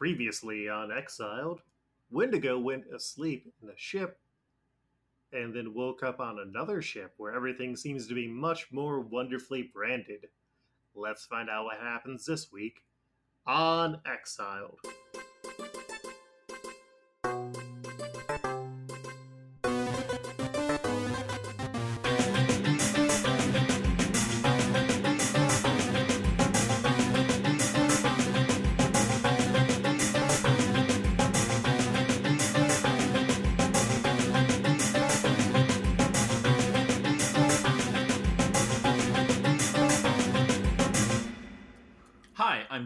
Previously on Exiled, Wendigo went asleep in a ship and then woke up on another ship where everything seems to be much more wonderfully branded. Let's find out what happens this week on Exiled.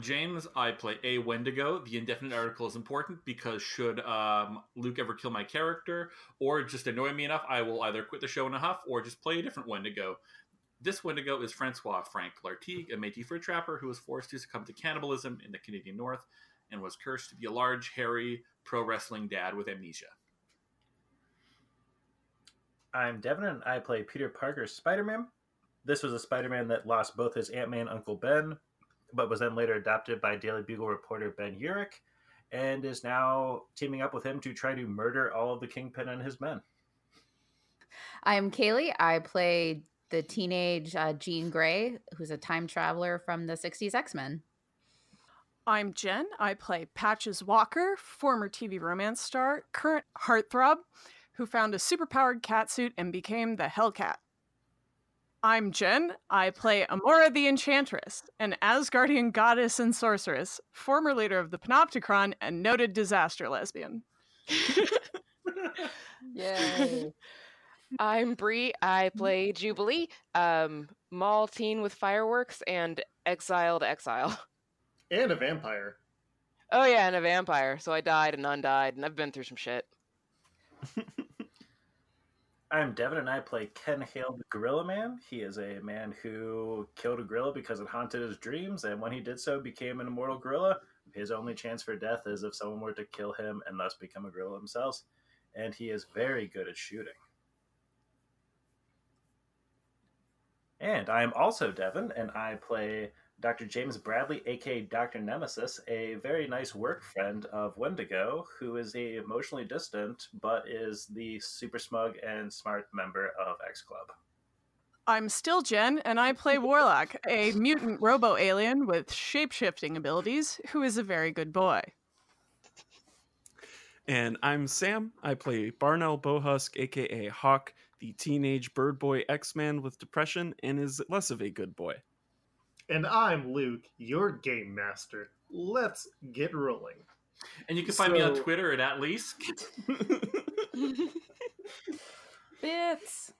James. I play a Wendigo. The indefinite article is important because should um, Luke ever kill my character or just annoy me enough, I will either quit the show in a huff or just play a different Wendigo. This Wendigo is Francois Frank Lartigue, a Métis fur trapper who was forced to succumb to cannibalism in the Canadian North and was cursed to be a large, hairy, pro wrestling dad with amnesia. I'm Devin, and I play Peter Parker's Spider Man. This was a Spider Man that lost both his Aunt May, Uncle Ben, but was then later adopted by Daily Bugle reporter Ben Urich, and is now teaming up with him to try to murder all of the Kingpin and his men. I'm Kaylee. I play the teenage uh, Jean Grey, who's a time traveler from the 60s X Men. I'm Jen. I play Patsy Walker, former TV romance star, current heartthrob, who found a superpowered catsuit and became the Hellcat. I'm Jen. I play Amora the Enchantress, an Asgardian goddess and sorceress, former leader of the Panopticon and noted disaster lesbian. Yay. I'm Bree. I play Jubilee, um, mall teen with fireworks, and exiled exile. And a vampire. Oh yeah, and a vampire. So I died and undied, and I've been through some shit. I'm Devin, and I play Ken Hale, the Gorilla Man. He is a man who killed a gorilla because it haunted his dreams, and when he did so, became an immortal gorilla. His only chance for death is if someone were to kill him and thus become a gorilla themselves. And he is very good at shooting. And I am also Devin, and I play Dr. James Bradley, aka Dr. Nemesis, a very nice work friend of Wendigo, who is a emotionally distant but is the super smug and smart member of X Club. I'm still Jen, and I play Warlock, a mutant robo alien with shape-shifting abilities, who is a very good boy. And I'm Sam. I play Barnell Bohusk, aka Hawk, the teenage bird boy X Man with depression, and is less of a good boy. And I'm Luke, your game master. Let's get rolling. And you can find me on Twitter at at least. Bits.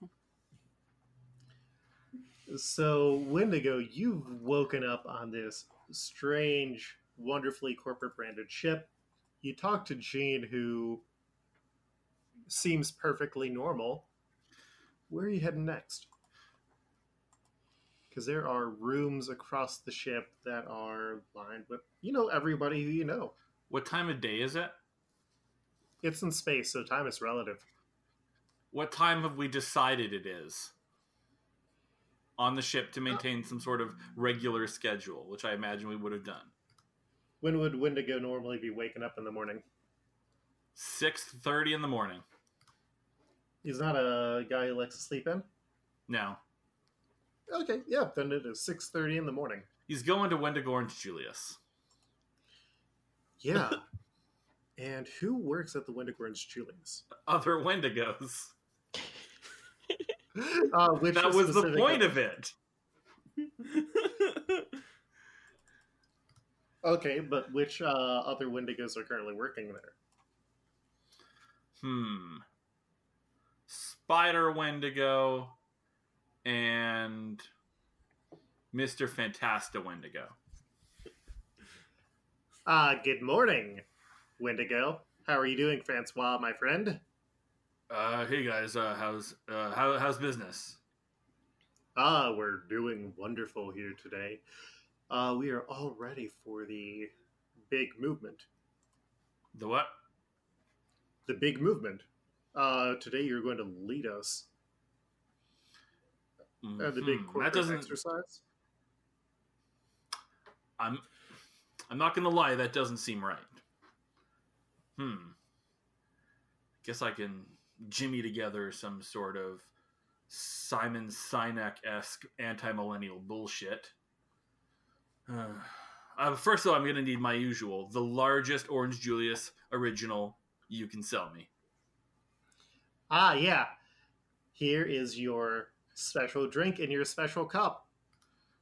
So, Wendigo, you've woken up on this strange, wonderfully corporate branded ship. You talk to Jean, who seems perfectly normal. Where are you heading next? Because there are rooms across the ship that are lined with, you know, everybody who you know. What time of day is it? It's in space, so time is relative. What time have we decided it is on the ship to uh, maintain some sort of regular schedule, which I imagine we would have done? When would Wendigo normally be waking up in the morning? Six thirty in the morning. He's not a guy who likes to sleep in. No, Okay, yeah, then it is six thirty in the morning. he's going to Wendigo Orange Julius. Yeah. and who works at the Wendigo Orange Julius? Other Wendigos. Uh, which that was the point of it. Okay, but which uh, other Wendigos are currently working there? Hmm. Spider Wendigo and Mr. Fantasta Wendigo. Ah, good morning, Wendigo. How are you doing, Francois, my friend? Uh, hey guys, uh, how's uh, how, how's business? Ah, we're doing wonderful here today. Uh, we are all ready for the big movement. The what? The big movement. Uh, today you're going to lead us uh, the big Mhm. corporate that doesn't. exercise. I'm. I'm not gonna lie. That doesn't seem right. Hmm. Guess I can jimmy together some sort of Simon Sinek esque anti millennial bullshit. Uh, uh, first, though, I'm going to need my usual the largest Orange Julius original you can sell me. Ah, yeah. Here is your special drink in your special cup.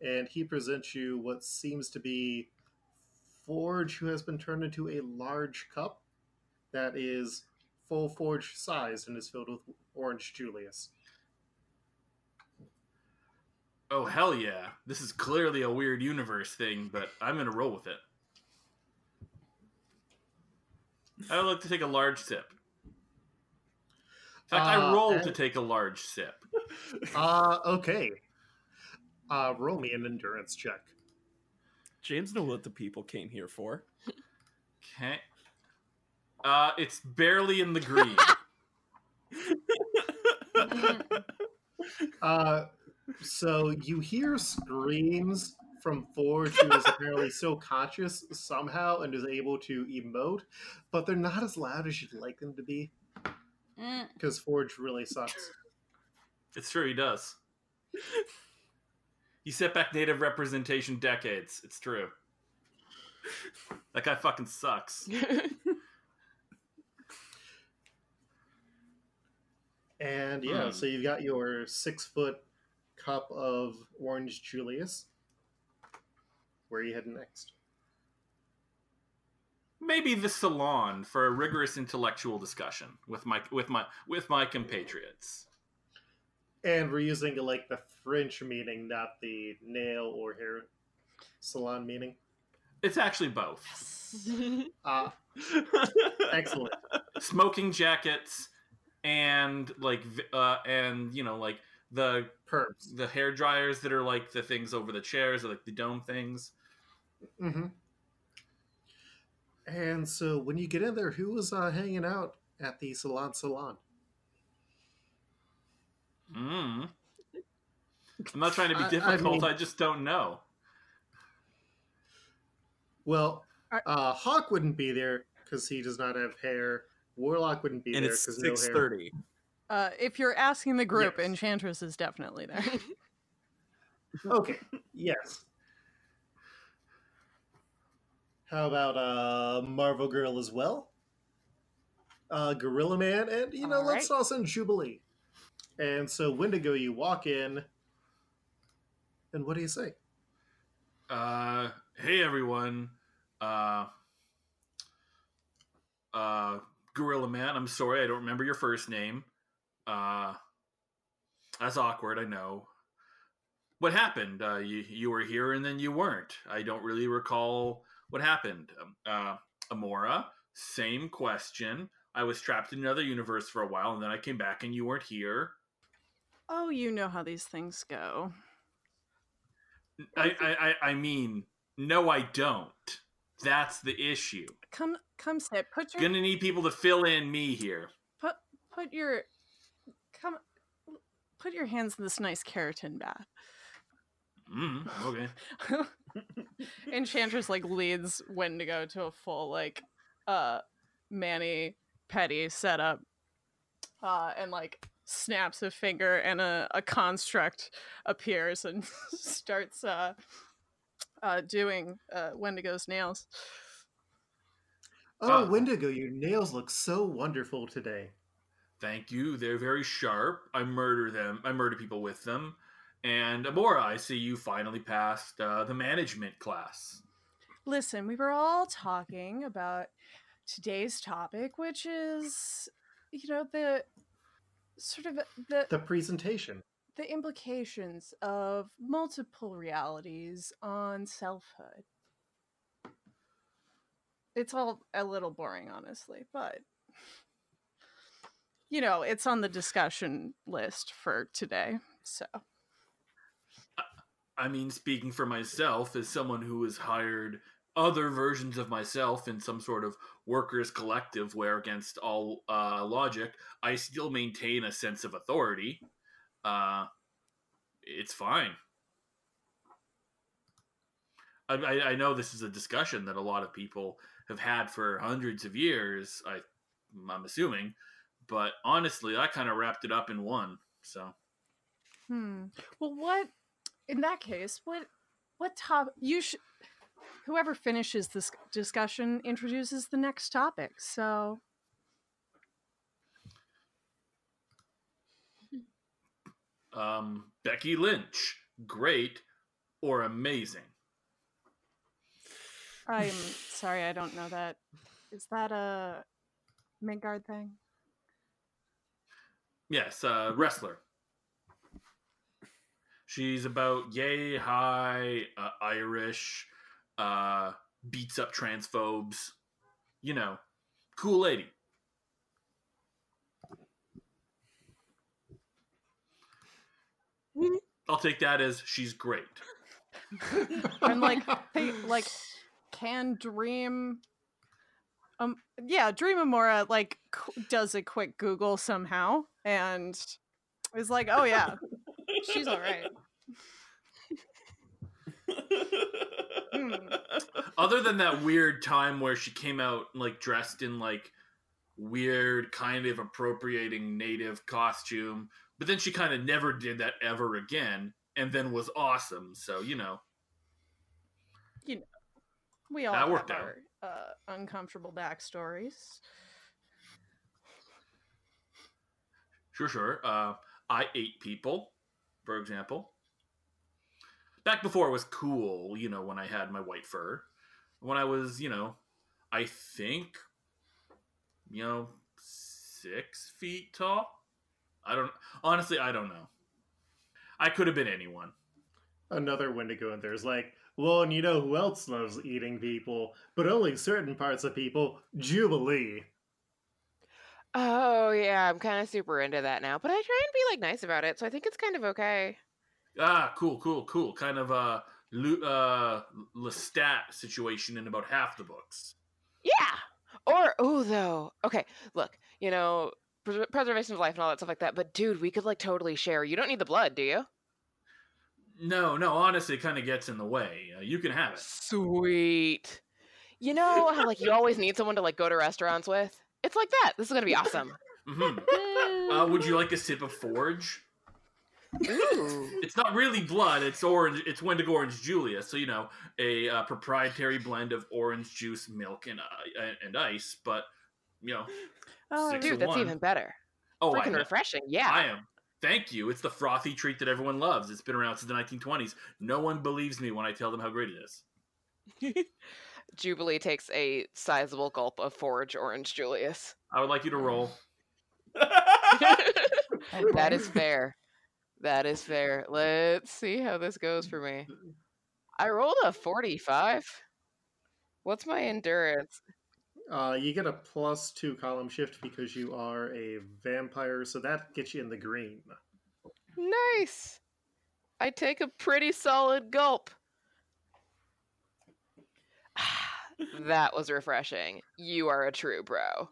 And he presents you what seems to be Forge, who has been turned into a large cup that is full Forge size and is filled with Orange Julius. Oh, hell yeah. This is clearly a weird universe thing, but I'm going to roll with it. I would like to take a large sip. In fact, I Uh, rolled and- to take a large sip. Uh, okay. Uh, roll me an endurance check. James know what the people came here for. Okay. Uh, it's barely in the green. Uh, so you hear screams from Forge, who is apparently so conscious somehow and is able to emote, but they're not as loud as you'd like them to be because Forge really sucks. it's true, he does. He set back native representation decades. It's true. That guy fucking sucks. And yeah, Hmm. so you've got your six foot cup of Orange Julius. Where are you heading next? Maybe the salon for a rigorous intellectual discussion with my with my with my compatriots. And we're using like the French meaning, not the nail or hair salon meaning. It's actually both. Uh, excellent. Smoking jackets and like uh and you know like the Perps. the hair dryers that are like the things over the chairs or like the dome things. hmm And so when you get in there, who was uh, hanging out at the salon salon? Mm. I'm not trying to be I- I difficult. I, just don't know. Well, uh, Hawk wouldn't be there because he does not have hair. Warlock wouldn't be and there it's because no hair. Uh, if you're asking the group, Yes. Enchantress is definitely there. Okay, yes. How about uh, Marvel Girl as well? Uh, Gorilla Man, and you know, All let's toss in Jubilee. And so, Wendigo, you walk in, and what do you say? Uh, hey everyone. Uh, uh, Gorilla Man. I'm sorry, I don't remember your first name. Uh, that's awkward. I know. What happened? Uh, you you were here and then you weren't. I don't really recall what happened. Um, uh, Amora. Same question. I was trapped in another universe for a while, and then I came back, and you weren't here. oh, you know how these things go. I, I, I, I mean, no, I don't. That's the issue. Come, come sit. Put your Gonna need people to fill in me here. put put your come put your hands in this nice keratin bath. Mm, okay. Enchantress like leads Wendigo to a full like uh Manny Petty setup. Uh and like snaps a finger and a, a construct appears and starts uh uh doing uh Wendigo's nails. Oh, Uh. Wendigo, your nails look so wonderful today. Thank you. They're very sharp. I murder them. I murder people with them. And Amora, I see you finally passed uh, the management class. Listen, we were all talking about today's topic, which is you know the sort of the The presentation. the implications of multiple realities on selfhood. It's all a little boring, honestly, but you know, it's on the discussion list for today. So, I mean, speaking for myself, as someone who has hired other versions of myself in some sort of workers' collective where, against all uh, logic, I still maintain a sense of authority, uh, it's fine. I, I, I know this is a discussion that a lot of people have had for hundreds of years. I, I'm assuming, but honestly, I kind of wrapped it up in one. So Hmm. Well, what in that case? What what top you should? Whoever finishes this discussion introduces the next topic. So um, Becky Lynch, great or amazing? I'm sorry, I don't know that. Is that a Midgard thing? Yes, uh, wrestler. She's about yay high, uh, Irish, uh, beats up transphobes. You know, cool lady. I'll take that as she's great. I'm like, hey, like, can Dream? Um, yeah, Dream Amora like qu- does a quick Google somehow and is like, oh yeah, she's all right. Hmm. Other than that weird time where she came out like dressed in like weird kind of appropriating native costume, but then she kind of never did that ever again and then was awesome. So, you know, You know. We all That have worked out. our uh, uncomfortable backstories. sure, sure. Uh, I ate people, for example. Back before it was cool, you know, when I had my white fur. When I was, you know, I think, you know, six feet tall. I don't, honestly, I don't know. I could have been anyone. Another Wendigo in there's like, well, and you know who else loves eating people, but only certain parts of people? Jubilee. Oh yeah, I'm kind of super into that now, but I try and be like nice about it, so I think it's kind of okay. Ah, cool, cool, cool. Kind of a uh, Lestat situation in about half the books. Yeah. Or oh though, okay. Look, you know, pres- preservation of life and all that stuff like that. But dude, we could like totally share. You don't need the blood, do you? No, no, honestly, it kind of gets in the way. Uh, you can have it. Sweet. You know how like you always need someone to like go to restaurants with? It's like that. This is gonna be awesome. Mm-hmm. Uh, would you like a sip of Forge? Ooh. It's not really blood. It's orange. It's Wendigo Orange Julia. So you know, a uh, proprietary blend of orange juice, milk, and uh, and ice. But you know, Oh, Six Dude, that's one. even better. oh, I, Freaking know- refreshing. Yeah. I am. Thank you. It's the frothy treat that everyone loves. It's been around since the 1920s. No one believes me when I tell them how great it is. Jubilee takes a sizable gulp of Forge Orange Julius. I would like you to roll. that is fair. That is fair. Let's see how this goes for me. I rolled a 45. What's my endurance? Uh, you get a plus two column shift because you are a vampire, so that gets you in the green. Nice. I take a pretty solid gulp. that was refreshing. You are a true bro.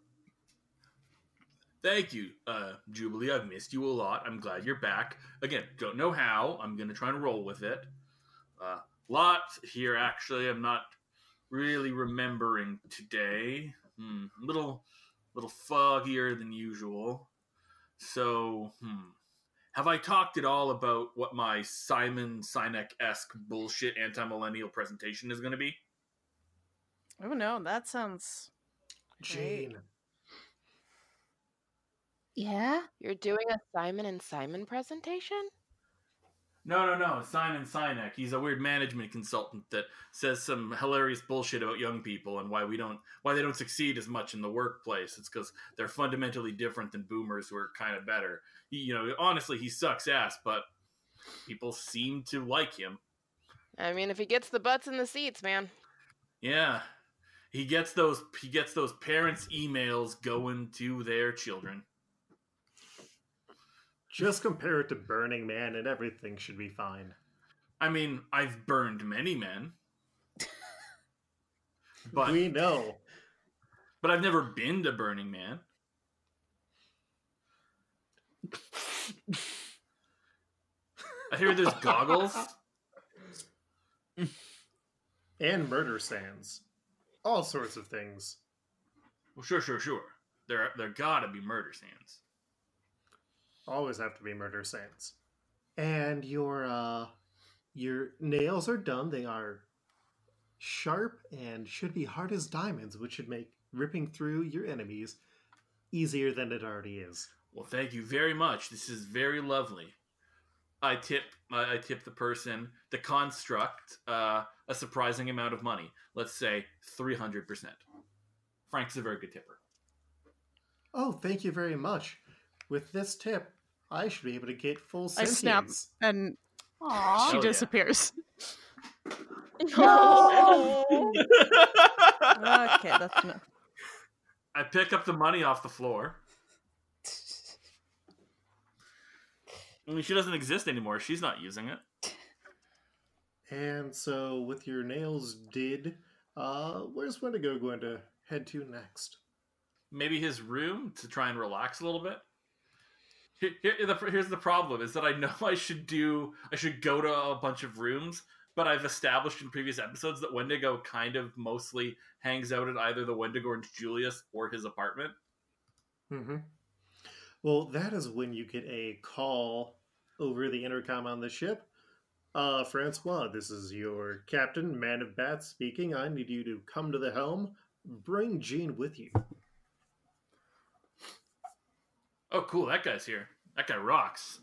Thank you, uh, Jubilee. I've missed you a lot. I'm glad you're back. Again, don't know how. I'm going to try and roll with it. Uh, lots here, actually. I'm not really remembering today. Hmm, little, little foggier than usual. So, hmm. Have I talked at all about what my Simon Sinek esque bullshit anti millennial presentation is going to be? Oh no, that sounds Jane. Yeah. You're doing a Simon and Simon presentation? No, no, no. Simon Sinek. He's a weird management consultant that says some hilarious bullshit about young people and why we don't, why they don't succeed as much in the workplace. It's because they're fundamentally different than boomers who are kind of better. He, you know, honestly, he sucks ass, but people seem to like him. I mean, if he gets the butts in the seats, man. Yeah, he gets those. He gets those parents' emails going to their children. Just compare it to Burning Man and everything should be fine. I mean, I've burned many men, but we know. but I've never been to Burning Man. I hear there's goggles. and murder sands. All sorts of things. Well, sure, sure, sure. There, there gotta be murder sands. Always have to be murder saints. And your uh your nails are done. They are sharp and should be hard as diamonds, which should make ripping through your enemies easier than it already is. Well, thank you very much. This is very lovely. I tip, I tip the person, the construct, uh, a surprising amount of money. Let's say three hundred percent. Frank's a very good tipper. Oh, thank you very much. With this tip, I should be able to get full I snap. And Aw. she Hell yeah. disappears. No. Okay, that's enough. I pick up the money off the floor. I mean, she doesn't exist anymore. She's not using it. And so, with your nails did, uh, where's Wendigo going to head to next? Maybe his room to try and relax a little bit. Here, here- the, here's the problem: is that I know I should do, I should go to a bunch of rooms, but I've established in previous episodes that Wendigo kind of mostly hangs out at either the Wendigo Orange Julius or his apartment. Mm-hmm. Well, that is when you get a call over the intercom on the ship. Uh, Francois, this is your captain, Man of Bats speaking. I need you to come to the helm. Bring Jean with you. Oh, cool! That guy's here. That guy rocks.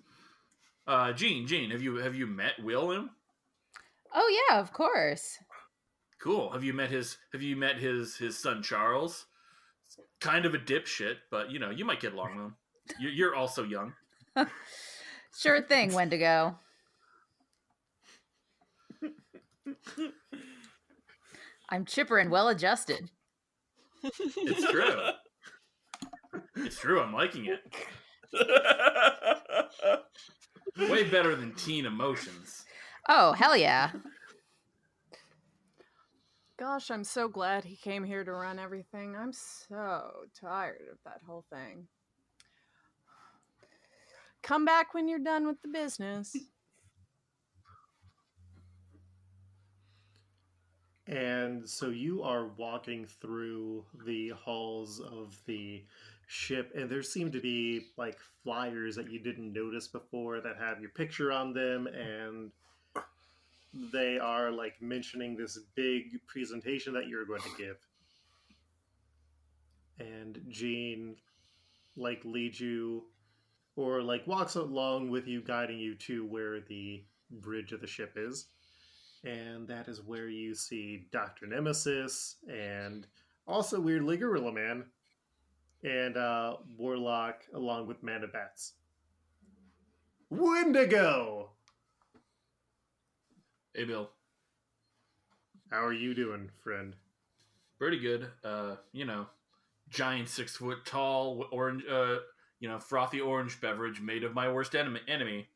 Uh, Jean, Jean, have you have you met Willem? Oh yeah, of course. Cool. Have you met his Have you met his his son Charles? Kind of a dipshit, but you know you might get along with him. You're, you're also young. Sure thing, Wendigo. I'm chipper and well adjusted. It's true. it's true. I'm liking it. Way better than teen emotions. Oh, hell yeah. Gosh, I'm so glad he came here to run everything. I'm so tired of that whole thing. Come back when you're done with the business. And so you are walking through the halls of the ship, and there seem to be like flyers that you didn't notice before that have your picture on them, and they are like mentioning this big presentation that you're going to give. And Jean like leads you or like walks along with you, guiding you to where the bridge of the ship is and that is where you see Doctor Nemesis and also weirdly Gorilla Man and uh, Warlock along with Man of Bats. Wendigo, Hey, Bill. how are you doing, friend? Pretty good. Uh, you know, giant six foot tall orange. Uh, you know, frothy orange beverage made of my worst enemy. enemy.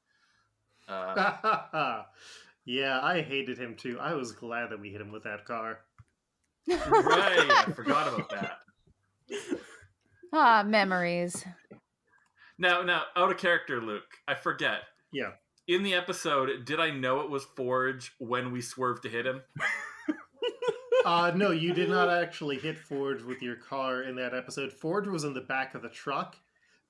Uh, yeah, I hated him too. I was glad that we hit him with that car. right. I forgot about that. Ah, memories. Now, now, out of character, Luke. I forget. Yeah. In the episode, did I know it was Forge when we swerved to hit him? Uh, no, you did not actually hit Forge with your car in that episode. Forge was in the back of the truck,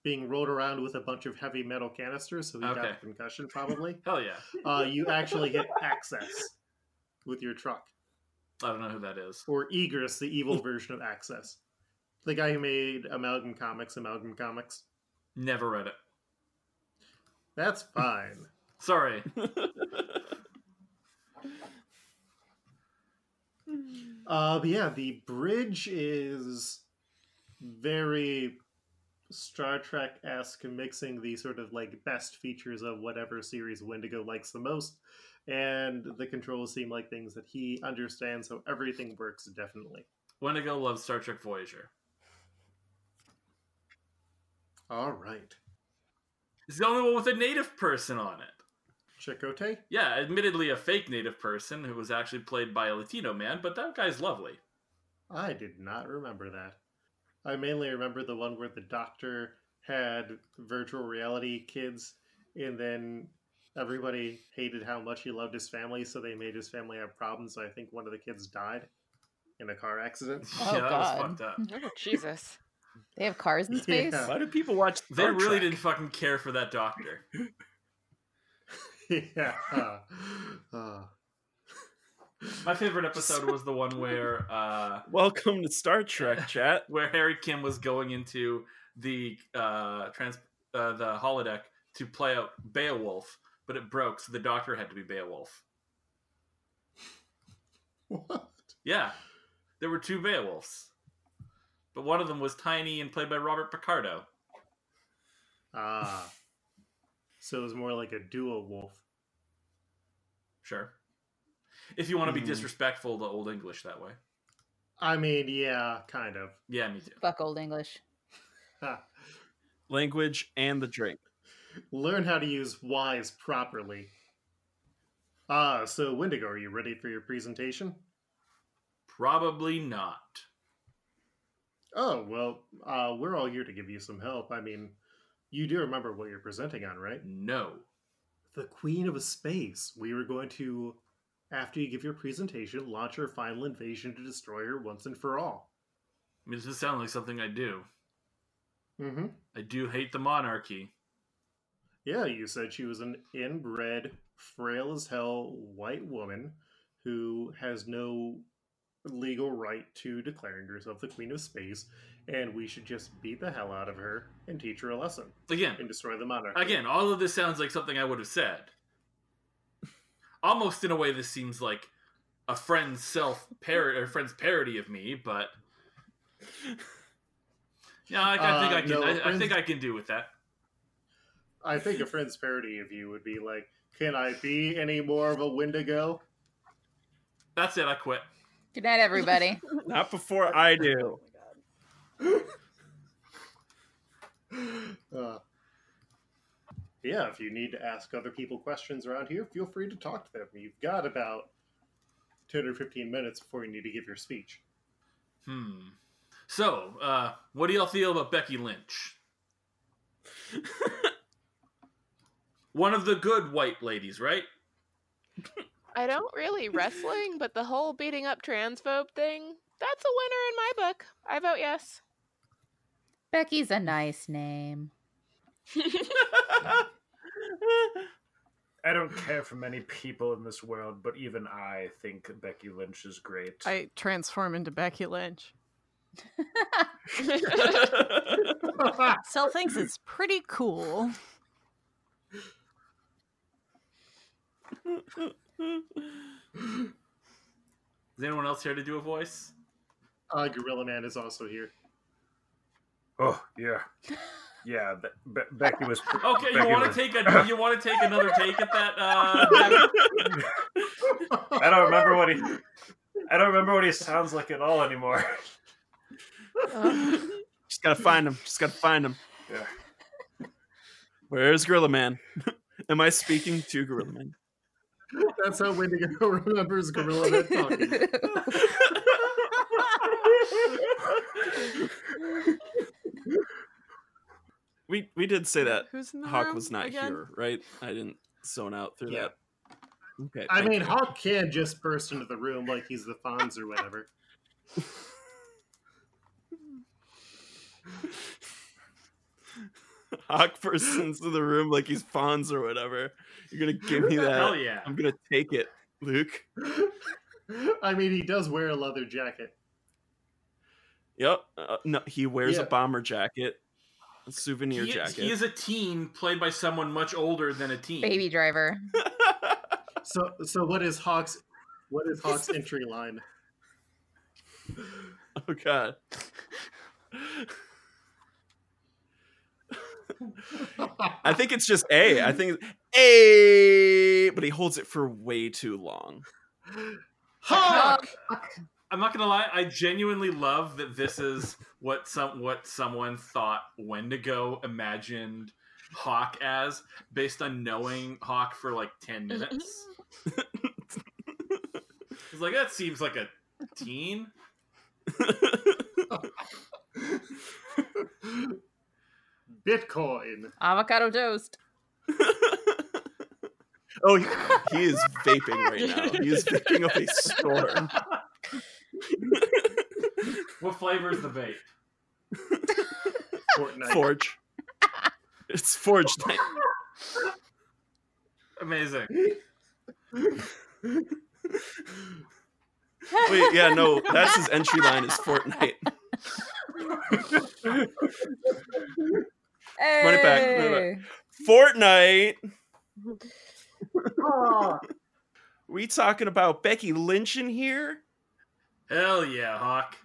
being rolled around with a bunch of heavy metal canisters, so he got a concussion probably. Hell yeah. Uh, you actually hit Access with your truck, I don't know who that is. or Egress, the evil version of Access, the guy who made Amalgam Comics. Amalgam Comics. Never read it. That's fine. Sorry. Uh, but yeah, the bridge is very Star Trek esque, mixing the sort of like best features of whatever series Wendigo likes the most, and the controls seem like things that he understands, so everything works definitely. Wendigo loves Star Trek Voyager. All right, It's the only one with a native person on it. Chakotay. Yeah, admittedly a fake native person who was actually played by a Latino man, but that guy's lovely. I did not remember that. I mainly remember the one where the doctor had virtual reality kids, and then everybody hated how much he loved his family, so they made his family have problems. I think one of the kids died in a car accident. Oh, yeah, that was God. fucked up. Oh, Jesus. They have cars in space. Yeah. Why do people watch? They really Trek? didn't fucking care for that doctor. yeah. Uh, uh, My favorite episode was the one where uh, Welcome to Star Trek, chat. where Harry Kim was going into the uh, trans uh, the holodeck to play out Beowulf, but it broke, so the doctor had to be Beowulf. what? Yeah, there were two Beowulfs, but one of them was tiny and played by Robert Picardo. Ah. So it was more like a duo wolf. Sure, if you want to be Hmm. disrespectful to Old English that way. I mean, yeah, kind of. Yeah, me too. Fuck old English. Language and the drink. Learn how to use wise properly. Ah, so Wendigo, are you ready for your presentation? Probably not. Oh, well, uh, we're all here to give you some help. I mean, you do remember what you're presenting on, right? No. The Queen of Space. We were going to, after you give your presentation, launch our final invasion to destroy her once and for all. I mean, does this sound like something I do? Mm-hmm. I do hate the monarchy. Yeah, you said she was an inbred, frail as hell white woman who has no legal right to declaring herself the Queen of Space, and we should just beat the hell out of her and teach her a lesson Again, and destroy the monarchy. again, all of this sounds like something I would have said. Almost in a way, this seems like a friend's self parody or friend's parody of me, but yeah, I, I think Uh, I can. no, I, I think I can do with that. I think a friend's parody of you would be like, "Can I be any more of a Wendigo?" That's it. I quit. Good night, everybody. Not before I do. Uh, yeah, if you need to ask other people questions around here, feel free to talk to them. You've got about 10 or 15 minutes before you need to give your speech. Hmm. So, uh, what do y'all feel about Becky Lynch? One of the good white ladies, right? I don't really wrestling, but the whole beating up transphobe thing, that's a winner in my book. I vote yes. Becky's a nice name. I don't care for many people in this world, but even I think Becky Lynch is great. I transform into Becky Lynch. Self thinks it's pretty cool. Is anyone else here to do a voice? Uh, Gorilla Man is also here. oh yeah, yeah. Be- Be- Becky was. Okay, you Becky want was- to take a you want to take another take at that? Uh, I don't remember what he. I don't remember what he sounds like at all anymore. Just gotta find him. Just gotta find him. Yeah. Where's Gorilla Man? Am I speaking to Gorilla Man? That's how Wendigo remembers Gorilla Man talking. We we did say that Who's in the Hawk room was not again? here, right? I didn't zone out through Yeah. that. Okay. I thank mean, you. Hawk can just burst into the room like he's the Fonz or whatever. Hawk bursts into the room like he's Fonz or whatever. You're gonna give me that. Hell yeah! I'm gonna take it, Luke. I mean, he does wear a leather jacket. Yep. Uh, no, he wears Yeah. a bomber jacket, a souvenir He, jacket. he is a teen played by someone much older than a teen. Baby driver. So, so what is Hawk's? What is Hawk's entry line? oh god. I think it's just A. I think A, but he holds it for way too long. Hawk. I'm not gonna lie. I genuinely love that this is what some what someone thought Wendigo imagined Hawk as, based on knowing Hawk for like ten minutes. It's like that seems like a teen. Bitcoin. Avocado toast. Oh, he, he is vaping right now. He is vaping up a storm. What flavor is the vape? Fortnite. Forge. It's Forge night. Amazing. Wait, yeah, no, that's his entry line is Fortnite. Run it back, run it Hey. Fortnite. We talking about Becky Lynch in here? Hell yeah, Hawk.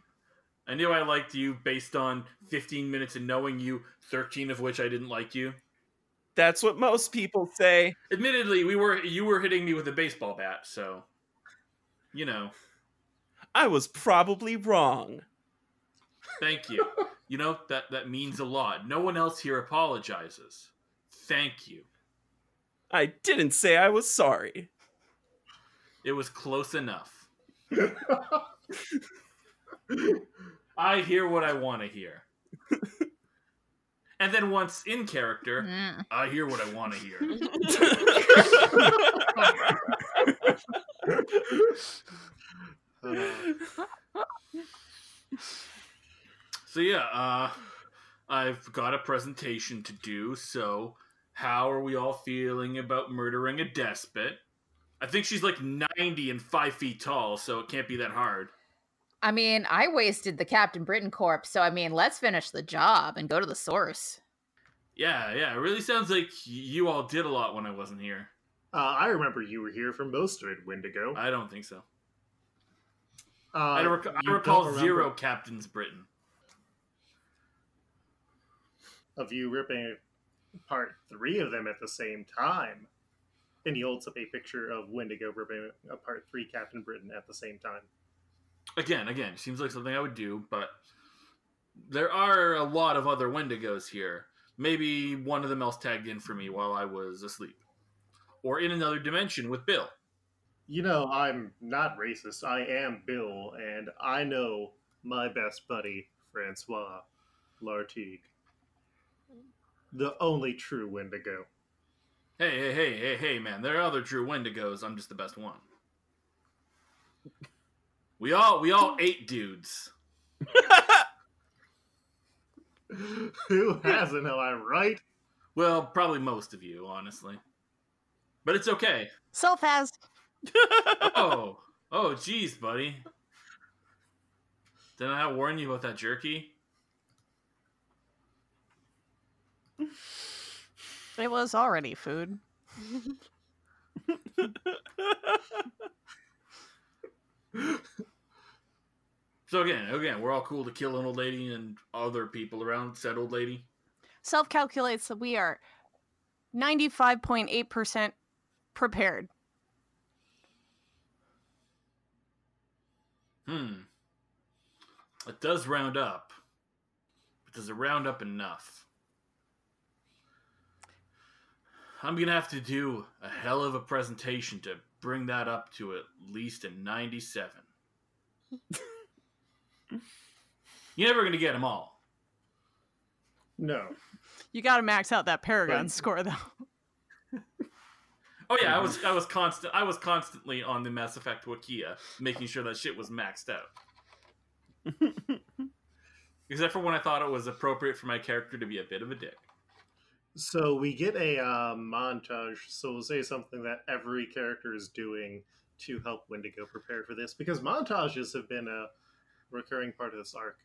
I knew I liked you based on 15 minutes of knowing you, 13 of which I didn't like you. That's what most people say. Admittedly, we were you were hitting me with a baseball bat, so you know. I was probably wrong. Thank you. You know that that means a lot. No one else here apologizes. Thank you. I didn't say I was sorry. It was close enough. I hear what I want to hear. And then once in character, Mm. I hear what I want to hear. Uh, So yeah, uh I've got a presentation to do, so how are we all feeling about murdering a despot? I think she's like 90 and 5 feet tall, so it can't be that hard. I mean, I wasted the Captain Britain corpse, so I mean, let's finish the job and go to the source. Yeah, yeah, it really sounds like you all did a lot when I wasn't here. uh, I remember you were here for most of it, Wendigo. I don't think so. Uh, I, rec- you I recall zero captains Britain. Of you ripping apart three of them at the same time. And he holds up a picture of Wendigo ripping apart three Captain Britain at the same time. Again, again, seems like something I would do, but there are a lot of other Wendigos here. Maybe one of them else tagged in for me while I was asleep. Or in another dimension with Bill. You know, I'm not racist. I am Bill, and I know my best buddy, Francois Lartigue. The only true Wendigo. Hey, hey, hey, hey, hey, man, there are other true Wendigos. I'm just the best one. We all we all ate dudes. Who hasn't, am I right? Well, probably most of you, honestly. But it's okay. Self has. Oh, oh, geez, buddy. Didn't I warn you about that jerky? It was already food. So again, again, we're all cool to kill an old lady and other people around said old lady. Self calculates that we are 95.8% prepared. Hmm. It does round up. But does it round up enough? I'm gonna have to do a hell of a presentation to bring that up to at least a 97. You're never gonna get them all. No. You got to max out that Paragon Right. score, though. Oh yeah, I was I was constant I was constantly on the Mass Effect Wikia, making sure that shit was maxed out. Except for when I thought it was appropriate for my character to be a bit of a dick. So we get a uh, montage. So we'll say something that every character is doing to help Wendigo prepare for this, because montages have been a recurring part of this arc.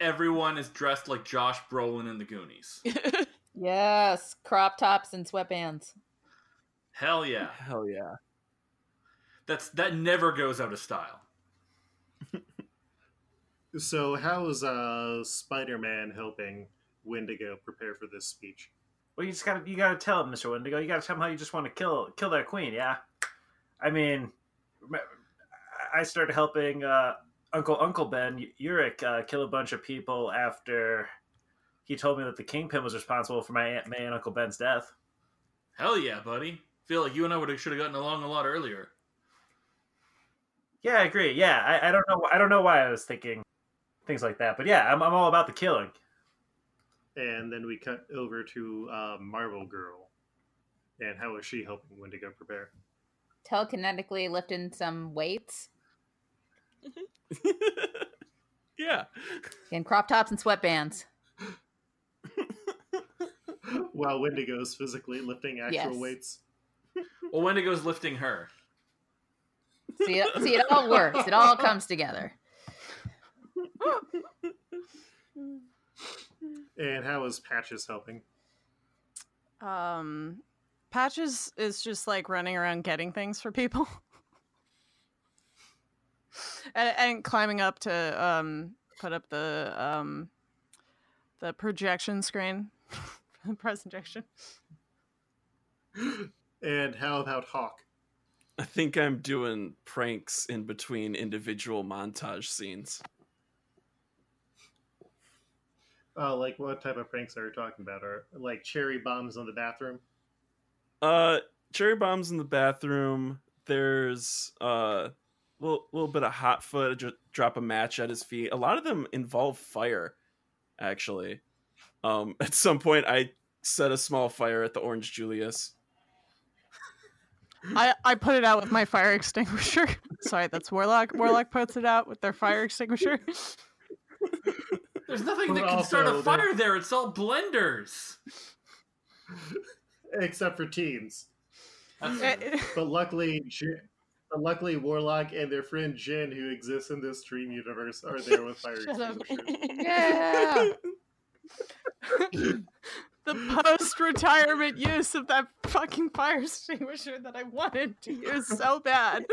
Everyone is dressed like Josh Brolin in the Goonies. Yes, crop tops and sweatbands. Hell yeah. Hell yeah. That's that never goes out of style. So how is uh, Spider-Man helping Wendigo prepare for this speech? Well, you just gotta you gotta tell him, Mister Wendigo. You gotta tell him how you just want to kill kill that queen. Yeah, I mean, I started helping uh, Uncle Uncle Ben Urich uh, kill a bunch of people after he told me that the Kingpin was responsible for my aunt May and Uncle Ben's death. Hell yeah, buddy. Feel like you and I would have should have gotten along a lot earlier. Yeah, I agree. Yeah, I, I don't know. I don't know why I was thinking things like that, but yeah, I'm, I'm all about the killing. And then we cut over to uh, Marvel Girl. And how is she helping Wendigo prepare? Telekinetically lifting some weights yeah. in crop tops and sweatbands. While Wendigo is physically lifting actual Yes. weights. Well, Wendigo's lifting her. See, it, see, it all works. It all comes together. And how is Patches helping? Um, Patches is just like running around getting things for people, and, and climbing up to um put up the um the projection screen for the presentation. And how about Hawk? I think I'm doing pranks in between individual montage scenes. Uh, like what type of pranks are you talking about? Are like cherry bombs on the bathroom? Uh, cherry bombs in the bathroom. There's uh, little little bit of hot foot. Just drop a match at his feet. A lot of them involve fire, actually. Um, at some point, I set a small fire at the Orange Julius. I I put it out with my fire extinguisher. Sorry, that's Warlock. Warlock puts it out with their fire extinguisher. There's nothing that can start a fire there. It's all blenders. Except for teens. Eh, But luckily, J- but luckily, Warlock and their friend Jin, who exists in this dream universe, are there with fire Shut up. extinguishers. Yeah. the post-retirement use of that fucking fire extinguisher that I wanted to use so bad.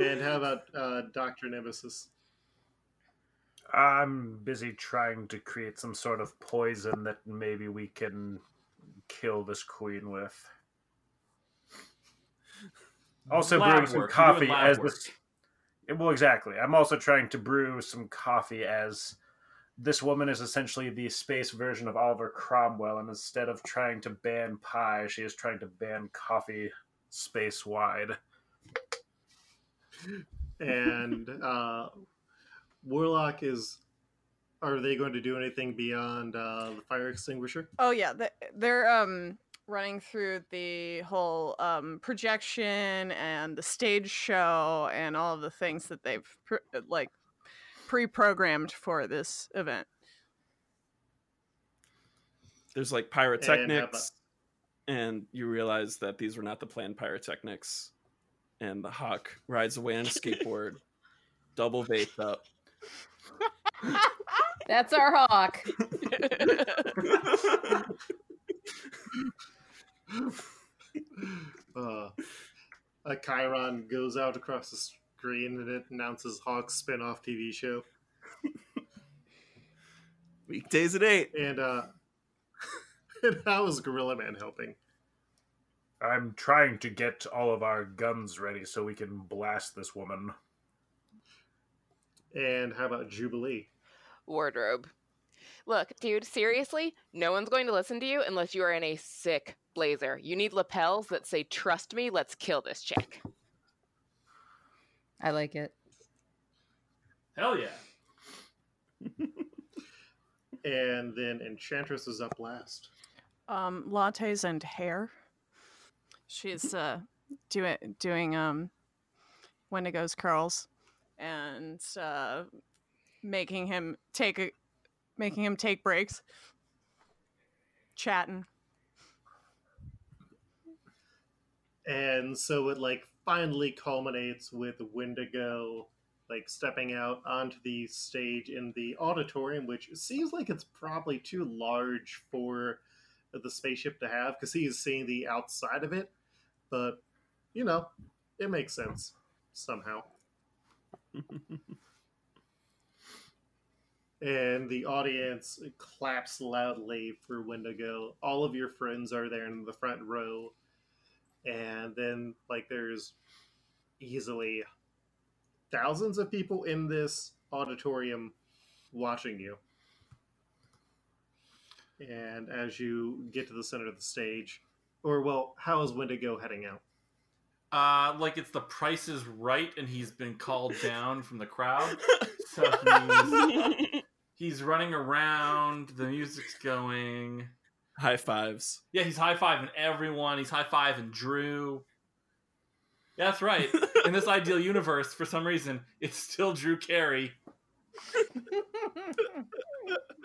And how about uh, Doctor Nemesis? I'm busy trying to create some sort of poison that maybe we can kill this queen with. Also Lab brewing some work. You're coffee as work. this. Well, exactly. I'm also trying to brew some coffee as this woman is essentially the space version of Oliver Cromwell, and instead of trying to ban pie, she is trying to ban coffee space wide. And uh, Warlock is. Are they going to do anything beyond uh, the fire extinguisher? Oh yeah, they're um running through the whole um projection and the stage show and all of the things that they've pr- like pre-programmed for this event. There's like pyrotechnics, and you realize that these were not the planned pyrotechnics. And the hawk rides away on a skateboard, double vaped up. That's our hawk. uh, a chyron goes out across the screen and it announces Hawk's spin-off TV show. Weekdays at eight. And uh, and how is Gorilla Man helping? I'm trying to get all of our guns ready so we can blast this woman. And how about Jubilee? Wardrobe. Look, dude, seriously, no one's going to listen to you unless you are in a sick blazer. You need lapels that say, trust me, let's kill this chick. I like it. hell yeah. And then Enchantress is up last. Um lattes and hair. She's uh doing doing um Wendigo's curls and uh making him take a making him take breaks. Chatting. And so it like finally culminates with Wendigo like stepping out onto the stage in the auditorium, which seems like it's probably too large for the spaceship to have because he's seeing the outside of it. But you know, it makes sense somehow. and the audience claps loudly for Wendigo. All of your friends are there in the front row and then like there's easily thousands of people in this auditorium watching you and as you get to the center of the stage or well how is wendigo heading out Uh, like it's the price is right, and he's been called down from the crowd. So he's, He's running around. The music's going. High fives. Yeah, he's high fiving everyone. He's high fiving Drew. Yeah, that's right. In this ideal universe, for some reason, it's still Drew Carey.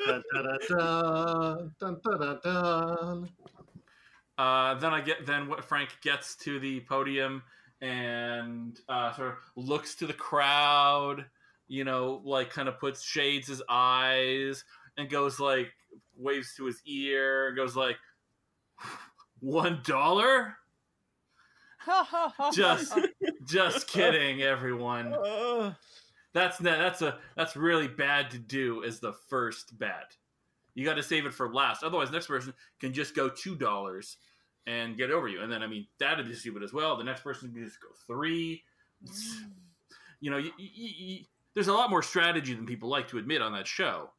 Dun, dun, dun, dun, dun, dun, dun, dun. Uh, then I get then what Frank gets to the podium and uh, sort of looks to the crowd, you know, like kind of puts shades his eyes and goes like waves to his ear, goes like one dollar. Just, just kidding, everyone. That's that's a that's really bad to do as the first bet. You got to save it for last. Otherwise, next person can just go two dollars and get over you. And then I mean that'd be stupid as well. The next person can just go three. It's- You know, you, you, you, there's a lot more strategy than people like to admit on that show.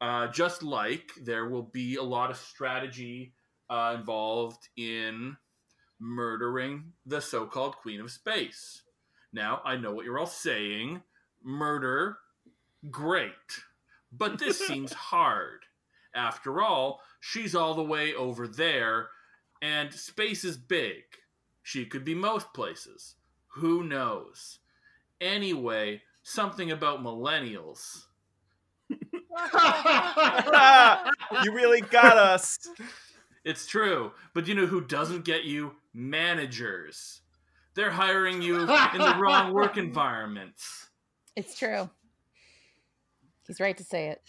Uh, just like there will be a lot of strategy uh, involved in murdering the so-called Queen of Space. Now I know what you're all saying murder, great. But this seems hard. After all, she's all the way over there, and space is big. She could be most places. Who knows? Anyway, something about millennials. you really got us. It's true. But you know who doesn't get you? Managers. They're hiring you in the wrong work environments. It's true. He's right to say it.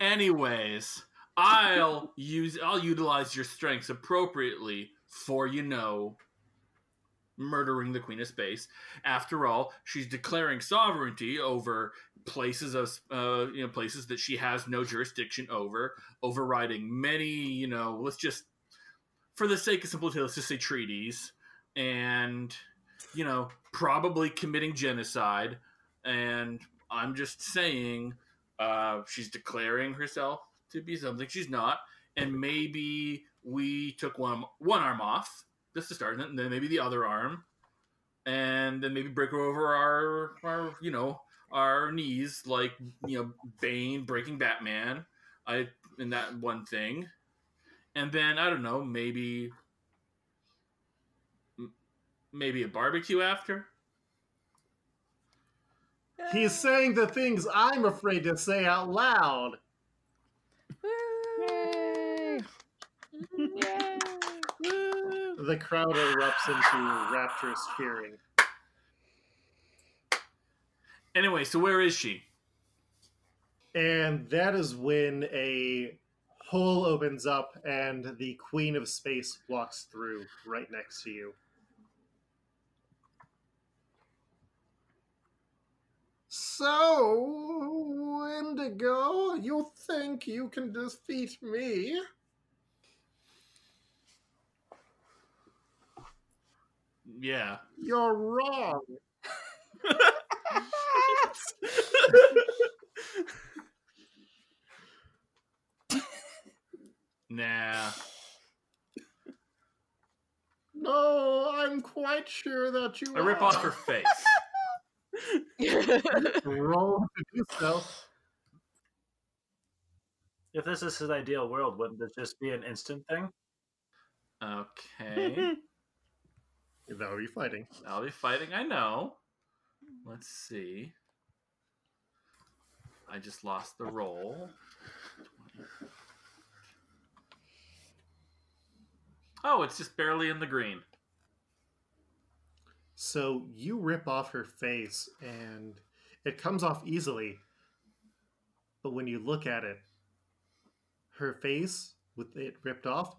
Anyways, I'll use I'll utilize your strengths appropriately for you know murdering the Queen of Space. After all, she's declaring sovereignty over places of uh, you know places that she has no jurisdiction over, overriding many you know let's just for the sake of simplicity let's just say treaties and you know probably committing genocide and I'm just saying uh, she's declaring herself to be something she's not, and maybe we took one one arm off just to start, and then maybe the other arm, and then maybe break her over our our you know our knees like you know Bane breaking Batman, I in that one thing, and then I don't know maybe maybe a barbecue after. He's saying the things I'm afraid to say out loud. Yay! The crowd erupts into rapturous cheering. Anyway, so where is she? And that is when a hole opens up and the Queen of Space walks through right next to you. So, Wendigo, you think you can defeat me? Yeah. You're wrong. Nah. No, I'm quite sure that you I rip off her face. Roll to do so. If this is his ideal world, wouldn't this just be an instant thing? Okay. That'll be fighting. I'll be fighting, I know. Let's see. I just lost the roll. Oh, it's just barely in the green. So you rip off her face and it comes off easily. But when you look at it, her face with it ripped off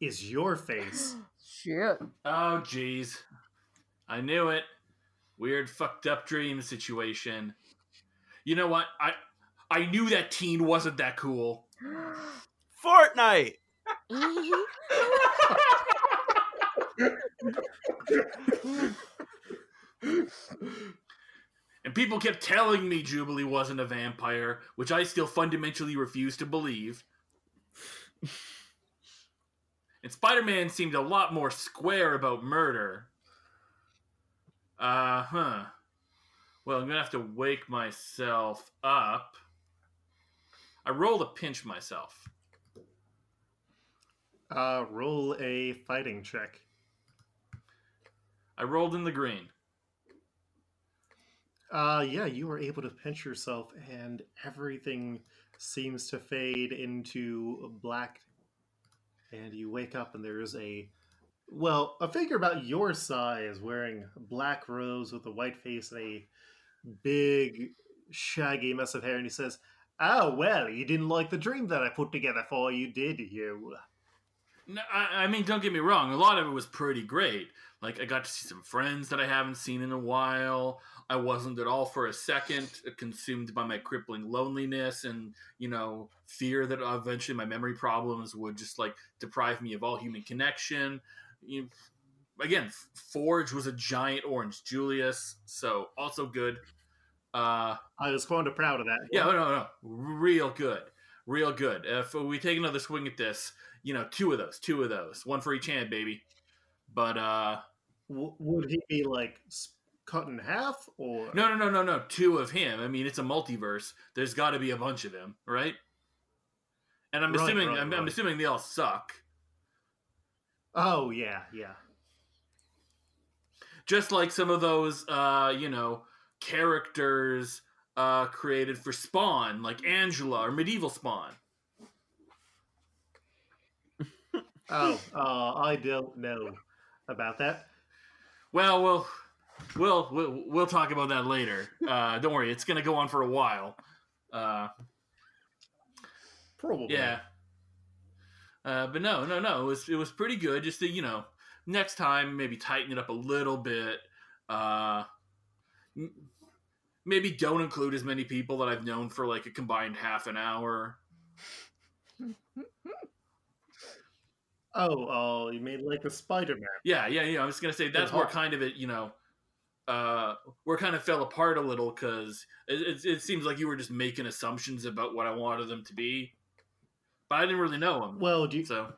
is your face. Shit. Oh, jeez. I knew it. Weird, fucked up dream situation. You know what? I I knew that teen wasn't that cool. Fortnite. Mm-hmm. And people kept telling me Jubilee wasn't a vampire, which I still fundamentally refuse to believe. and Spider Man seemed a lot more square about murder. Uh huh. Well, I'm gonna have to wake myself up. I roll to pinch myself. Uh, roll a fighting check. I rolled in the green. Uh, yeah, you were able to pinch yourself, and everything seems to fade into black. And you wake up, and there's a, well, a figure about your size wearing black robes with a white face and a big, shaggy mess of hair. And he says, Oh, well, you didn't like the dream that I put together for you, did you? No, I, I mean, don't get me wrong. A lot of it was pretty great. Like, I got to see some friends that I haven't seen in a while. I wasn't at all for a second consumed by my crippling loneliness and, you know, fear that eventually my memory problems would just like deprive me of all human connection. You, again, Forge was a giant orange Julius, so also good. Uh, I was kind of proud of that. yeah, no, no, real good, real good. If we take another swing at this, you know, two of those, two of those, one for each hand, baby. But uh, W- would he be like cut in half, or no, no, no, no, no, two of him. I mean, it's a multiverse. There's got to be a bunch of him, right? And I'm Right, assuming, right, I'm, I'm assuming they all suck. Oh yeah, yeah. just like some of those uh you know characters uh created for spawn like angela or medieval spawn Oh, uh, I don't know about that. well we'll we'll we'll, we'll talk about that later. Uh don't worry it's gonna go on for a while. Uh Probably. yeah. Uh but no no no it was it was pretty good just to you know next time maybe tighten it up a little bit. Uh m- maybe don't include as many people that i've known for like a combined half an hour Oh, oh, you mean like the Spider-Man? Yeah, yeah, yeah. I was gonna say that's where kind of it, you know, uh, where kind of fell apart a little because it, it, it seems like you were just making assumptions about what I wanted them to be, but I didn't really know them. Well, do you so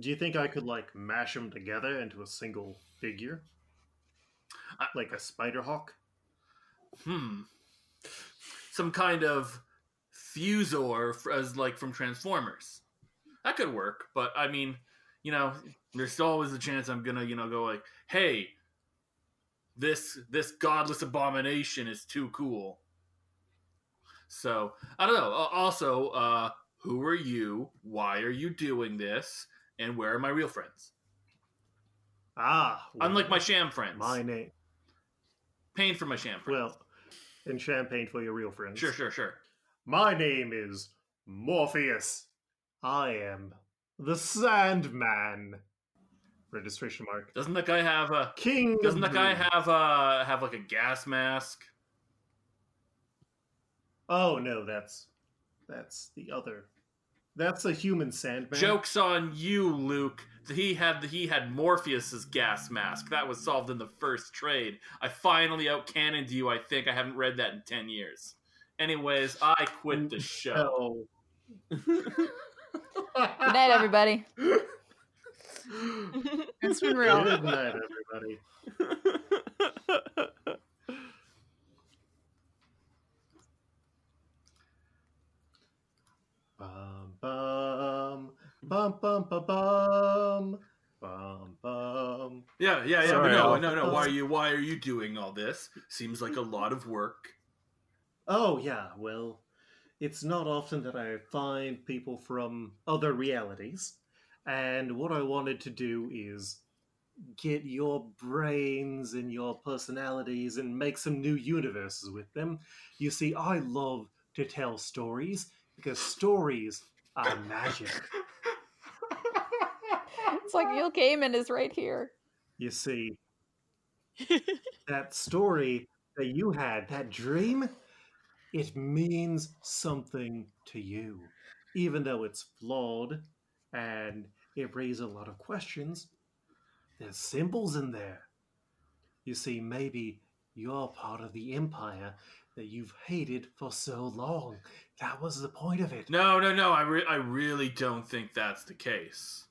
do you think I could like mash them together into a single figure, I- like a Spider Hawk? hmm, some kind of Fuzor as like from Transformers. That could work, but I mean, you know, there's still always a chance I'm gonna, you know, go like, hey, this this godless abomination is too cool. So I don't know. Also, uh, who are you? Why are you doing this? And where are my real friends? Ah, well, Unlike my sham friends. my name. Paying for my sham friends. Well, in champagne for your real friends. sure, sure, sure. My name is Morpheus. I am the Sandman. Registration mark. Doesn't that guy have a? King. Doesn't of that guy have uh have like a gas mask? Oh no, that's that's the other. That's a human Sandman. Jokes on you, Luke. He had he had Morpheus's gas mask. That was solved in the first trade. I finally outcannoned you. I think I haven't read that in ten years. Anyways, I quit the show. Oh. Good night, everybody. It's been real. Good night, everybody. Bum bum bum bum bum bum bum bum. Yeah, yeah, yeah. Sorry, but no, Al. no, no. Why are you why are you doing all this? Seems like a lot of work. Oh yeah, well, it's not often that I find people from other realities, and what I wanted to do is get your brains and your personalities and make some new universes with them. You see, I love to tell stories because stories are magic. It's like Neil Gaiman is right here. You see, that story that you had, that dream, it means something to you. Even though it's flawed and it raises a lot of questions, there's symbols in there. You see, maybe you're part of the empire that you've hated for so long. That was the point of it. No, no, no. I re- I really don't think that's the case.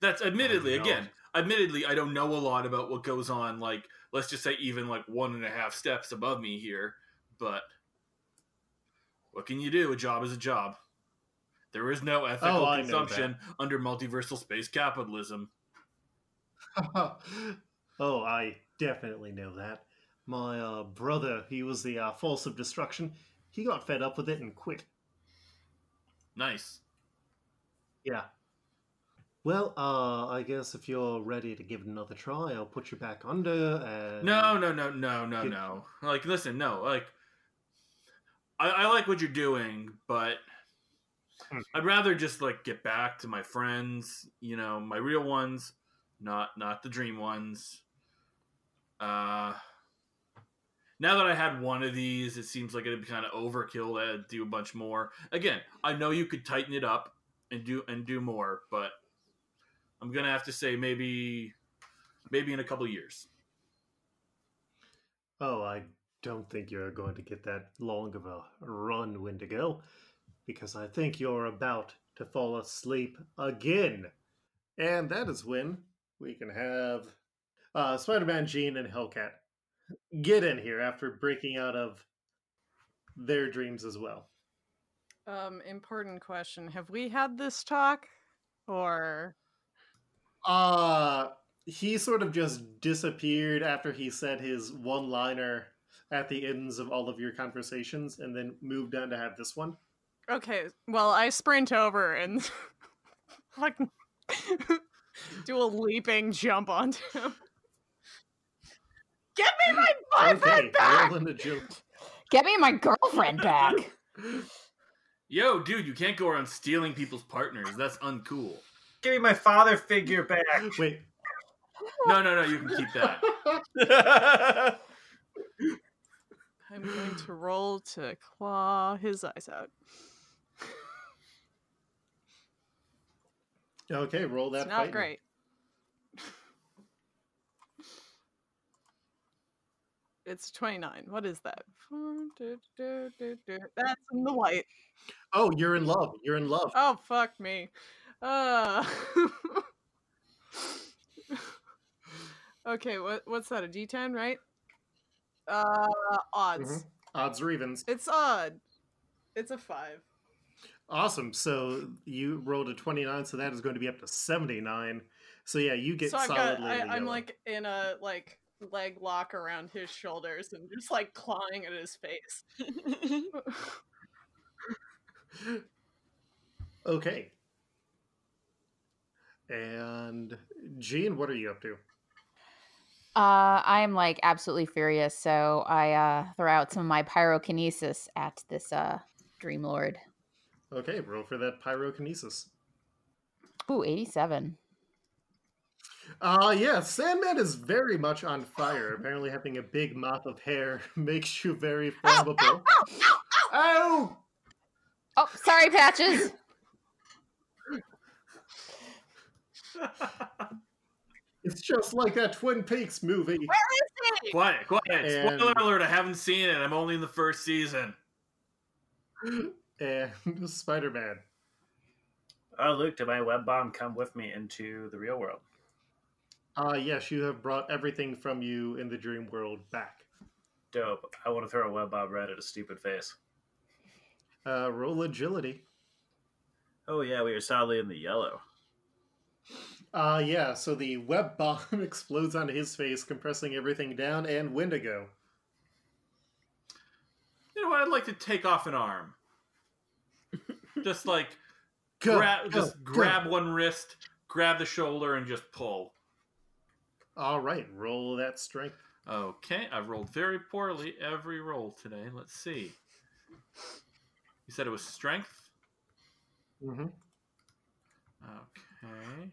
That's admittedly again, admittedly, I don't know a lot about what goes on. Like, let's just say even like one and a half steps above me here, but What can you do? A job is a job. There is no ethical Oh, consumption under multiversal space capitalism. oh, I definitely know that. My uh, brother, he was the uh, Force of Destruction. He got fed up with it and quit. Nice. Yeah. Well, uh, I guess if you're ready to give it another try, I'll put you back under and. No, no, no, no, no, Good. no. Like, listen, no, like, I, I like what you're doing, but Hmm. I'd rather just like get back to my friends, you know, my real ones, not not the dream ones. Uh, now that I had one of these, it seems like it'd be kind of overkill to do a bunch more. Again, I know you could tighten it up and do and do more, but I'm gonna have to say maybe maybe in a couple years. Oh, I don't think you're going to get that long of a run, Wendigo, because I think you're about to fall asleep again. And that is when we can have uh, Spider Man, Jean, and Hellcat get in here after breaking out of their dreams as well. Um, important question. Have we had this talk? Or Uh, he sort of just disappeared after he said his one liner at the ends of all of your conversations and then moved on to have this one. okay, well I sprint over and like do a leaping jump onto him. Get me my boyfriend Okay, back! roll an agility. Get me my girlfriend back. Yo, dude, you can't go around stealing people's partners. That's uncool. Give me my father figure back. Wait. No, no, no, you can keep that. I'm going to roll to claw his eyes out. Okay, roll that. It's not fighting. great. It's 29. What is that? That's in the white. Oh, you're in love. You're in love. Oh, fuck me. Uh... okay, what what's that? A D10, right? Uh, odds. Mhm. Odds or evens. It's odd. It's a five. Awesome. So you rolled a 29, so that is going to be up to 79. So yeah, you get so I've got, solidly I, in the I'm like in a like leg lock around his shoulders and just like clawing at his face. Okay. And Jean, what are you up to? Uh, I'm like absolutely furious, so I uh, throw out some of my pyrokinesis at this uh, Dream Lord. Okay, roll for that pyrokinesis. Ooh, 87. Uh yeah, Sandman is very much on fire. Apparently having a big mop of hair makes you very flammable. Oh! Oh, sorry, Patches. It's just like that Twin Peaks movie. Where is it? Quiet, quiet. And- Spoiler alert, I haven't seen it. I'm only in the first season. And Spider-Man. Oh, Luke, did my web bomb come with me into the real world? Uh yes, you have brought everything from you in the dream world back. Dope. I want to throw a web bomb right at a stupid face. Uh roll agility. Oh yeah, we are solidly in the yellow. Uh yeah, so the web bomb explodes onto his face, compressing everything down, and Wendigo. You know what? I'd like to take off an arm. just like Go, grab, go, just go. grab one wrist, grab the shoulder, and just pull. All right, roll that strength. Okay, I've rolled very poorly every roll today. Let's see. You said it was strength. Mm-hmm. Okay,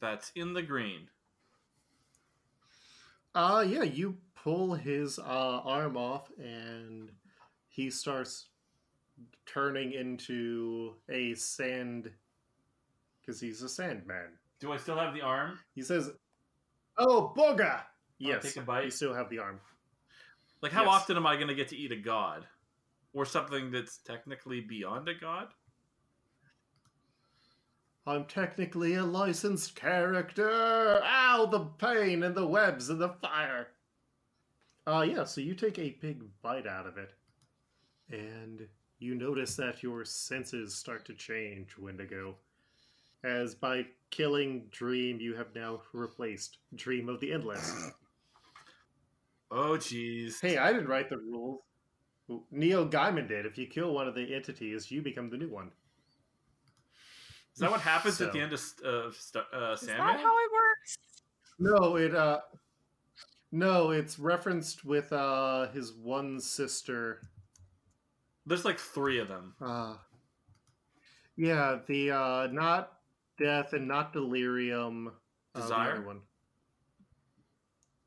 that's in the green. Uh yeah, you pull his uh, arm off, and he starts turning into a sand because he's a sandman. Do I still have the arm? He says, "Oh, booga!" Yes, take a bite? You still have the arm. Like, how Yes. often am I going to get to eat a god? Or something that's technically beyond a god? I'm technically a licensed character. Ow, the pain and the webs and the fire. Uh yeah, so you take a big bite out of it. And you notice that your senses start to change, Wendigo. As by killing Dream, you have now replaced Dream of the Endless. Oh, jeez. hey, I didn't write the rules. Neil Gaiman did. If you kill one of the entities, you become the new one. Is that what happens at the end of uh, St- uh, Is Sandman? that how it works? No, it uh no, it's referenced with uh his one sister. There's like three of them. Uh yeah, the uh not death and not delirium. uh, the Desire? other one.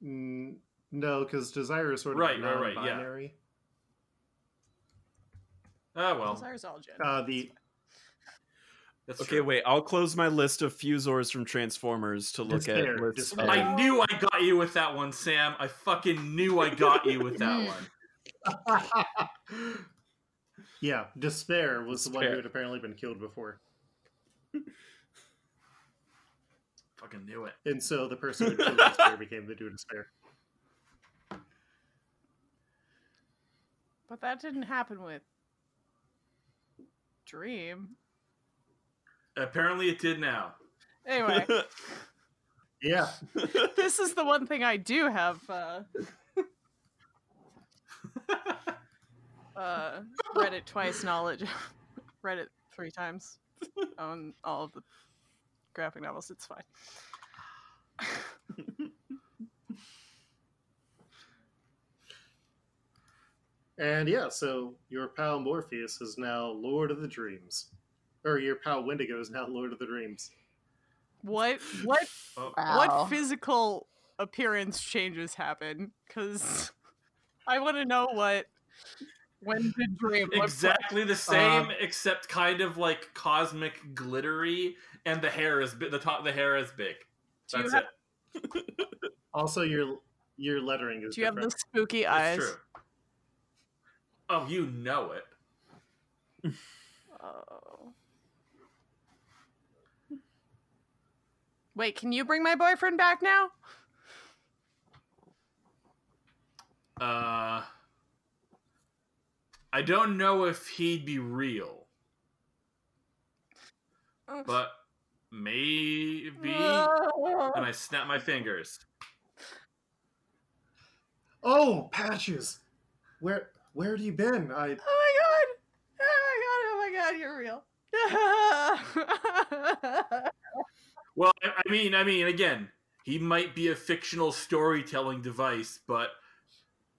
Mm, no, because desire is sort of Right, right, right, yeah. non-binary. Ah, well, Desire's all Jen. Uh, the that's Okay, true. wait. I'll close my list of Fuzors from Transformers to look Despair, at. lists despair. I knew I got you with that one, Sam. I fucking knew I got you with that one. yeah, despair was the one who had apparently been killed before, Fucking knew it. and so the person who killed despair became the new despair. But that didn't happen with Dream. Apparently, it did now. Anyway, Yeah, this is the one thing I do have uh, uh, read it twice knowledge. read it three times on all of the graphic novels. It's fine. and yeah, so your pal Morpheus is now Lord of the Dreams, or your pal Wendigo is now Lord of the Dreams. What what Oh, Wow. what physical appearance changes happen? Because I want to know what when did Dream look like. exactly the same, Um, except kind of like cosmic glittery, and the hair is bi- the top. The hair is big. That's have- it. Also, your your lettering is Do you have the spooky It's eyes? true. Oh, you know it. Oh. Wait, can you bring my boyfriend back now? Uh, I don't know if he'd be real, Ugh. but maybe. Oh. And I snap my fingers. Oh, patches. Where where have you been? I Oh my god! Oh my god! Oh my god! You're real. Well, I, I mean, I mean, again, he might be a fictional storytelling device, but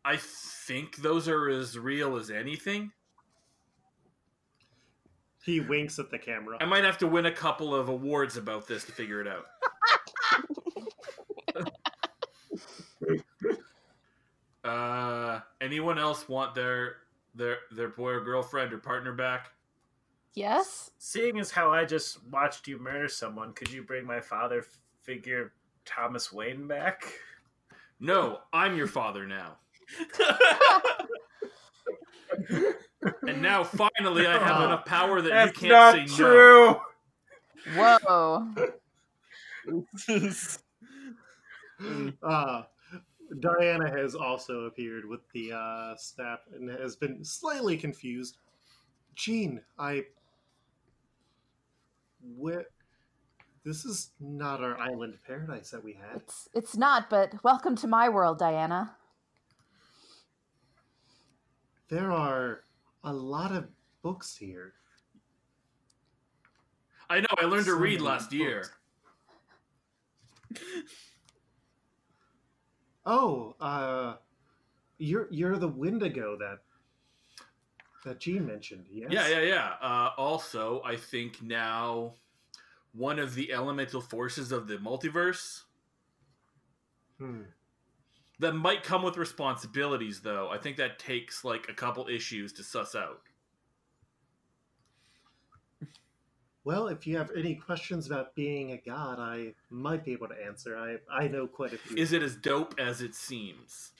I think those are as real as anything. he winks at the camera. I might have to win a couple of awards about this to figure it out. uh, anyone else want their their their boy or girlfriend or partner back? Yes? Seeing as how I just watched you murder someone, could you bring my father figure Thomas Wayne back? No, I'm your father now. And now finally I have enough power that That's you can't say no. true. Whoa. Uh, Diana has also appeared with the uh, staff and has been slightly confused. Jean, I. Where. This is not our island paradise that we had. It's it's not, but welcome to my world, Diana. There are a lot of books here. I know, I learned to read many last year. Oh, uh, you're you're the Wendigo that that Jean mentioned. Yes. Yeah, yeah, yeah. Uh, also, I think now one of the elemental forces of the multiverse Hmm. that might come with responsibilities, though. I think that takes like a couple issues to suss out. Well, if you have any questions about being a god, I might be able to answer. I I know quite a few. Is it as dope as it seems?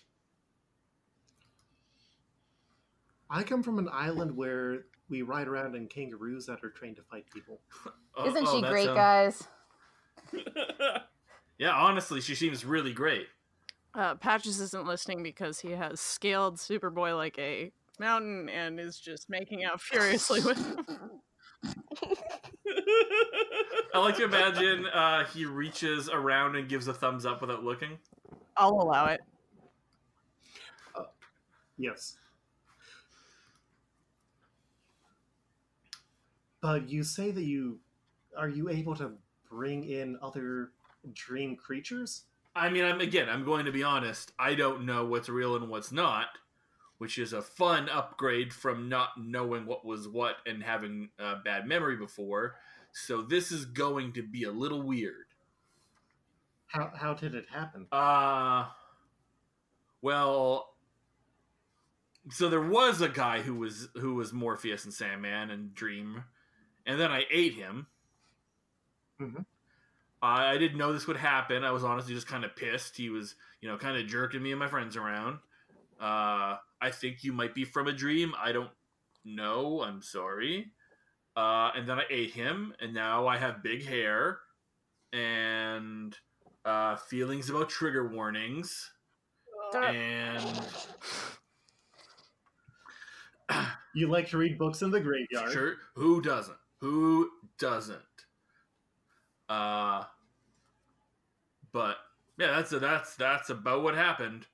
I come from an island where we ride around in kangaroos that are trained to fight people. Oh, Isn't oh, she great, sounds- guys? Yeah, honestly, she seems really great. Uh, Patches isn't listening because he has scaled Superboy like a mountain and is just making out furiously with him. I like to imagine uh, he reaches around and gives a thumbs up without looking. I'll allow it. Yes. But you say that you are you able to bring in other dream creatures? I mean, I'm again. I'm going to be honest. I don't know what's real and what's not, which is a fun upgrade from not knowing what was what and having a bad memory before. So this is going to be a little weird. How how did it happen? Uh well so there was a guy who was who was Morpheus and Sandman and Dream, and then I ate him. Mhm. I I didn't know this would happen. I was honestly just kind of pissed. He was, you know, kind of jerking me and my friends around. Uh, I think you might be from a dream. I don't know. I'm sorry. Uh, and then I ate him, and now I have big hair and uh, feelings about trigger warnings. And You like to read books in the graveyard. Sure. Who doesn't? Who doesn't? Uh but yeah, that's a, that's that's about what happened.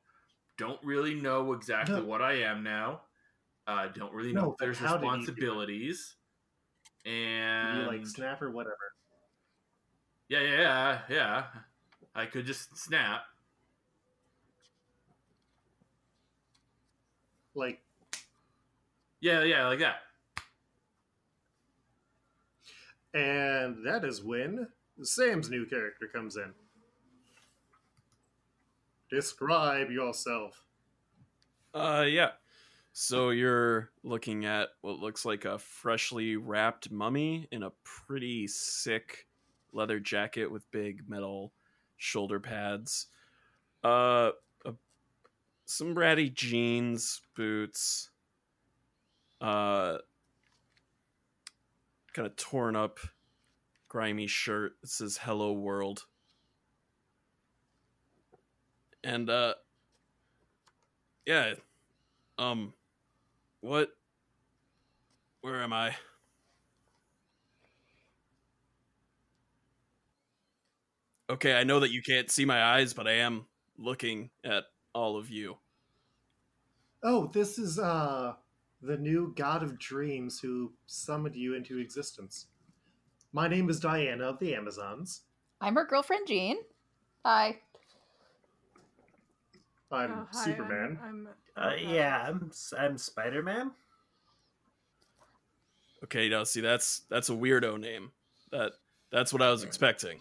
Don't really know exactly No. what I am now. Uh don't really know No, if there's you responsibilities. And you like snap or whatever? yeah, yeah, yeah, yeah. I could just snap. Like Yeah, yeah, like that. And that is when Sam's new character comes in. Describe yourself. Uh, yeah. So you're looking at what looks like a freshly wrapped mummy in a pretty sick leather jacket with big metal shoulder pads. Uh, some ratty jeans, boots. Uh, kind of torn up, grimy shirt that says "Hello World." And uh, yeah, um, what? Where am I? Okay, I know that you can't see my eyes, but I am looking at all of you. Oh, this is uh the new god of dreams who summoned you into existence. My name is Diana of the Amazons. I'm her girlfriend, Jean. Hi. I'm Oh, hi, Superman. I'm, Uh, I'm yeah, I'm I'm Spider Man. Okay, now see that's that's a weirdo name. That that's what I was expecting.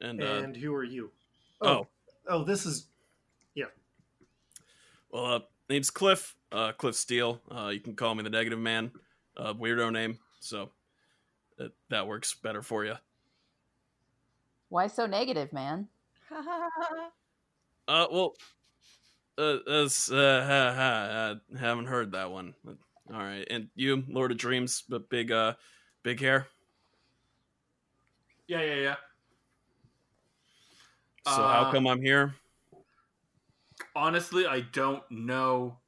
And uh, and who are you? oh, Oh, this is yeah. well, uh, name's Cliff. Uh, Cliff Steele. Uh, you can call me the Negative Man. Uh, weirdo name, so that that works better for you. Why so negative, man? Uh, well, uh, that's, uh, ha, ha, I haven't heard that one. All right, and you, Lord of Dreams, but big, uh, big hair. Yeah, yeah, yeah. So Uh, how come I'm here? Honestly, I don't know.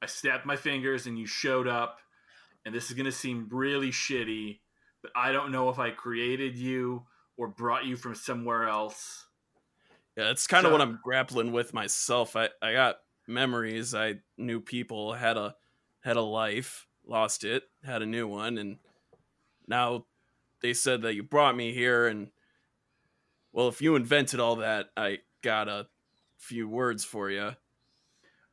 I snapped my fingers and you showed up, and this is going to seem really shitty, but I don't know if I created you or brought you from somewhere else. Yeah, that's kind of so- what I'm grappling with myself. I, I got memories. I knew people had a had a life, lost it, had a new one, and now they said that you brought me here. And well, if you invented all that, I got a few words for you.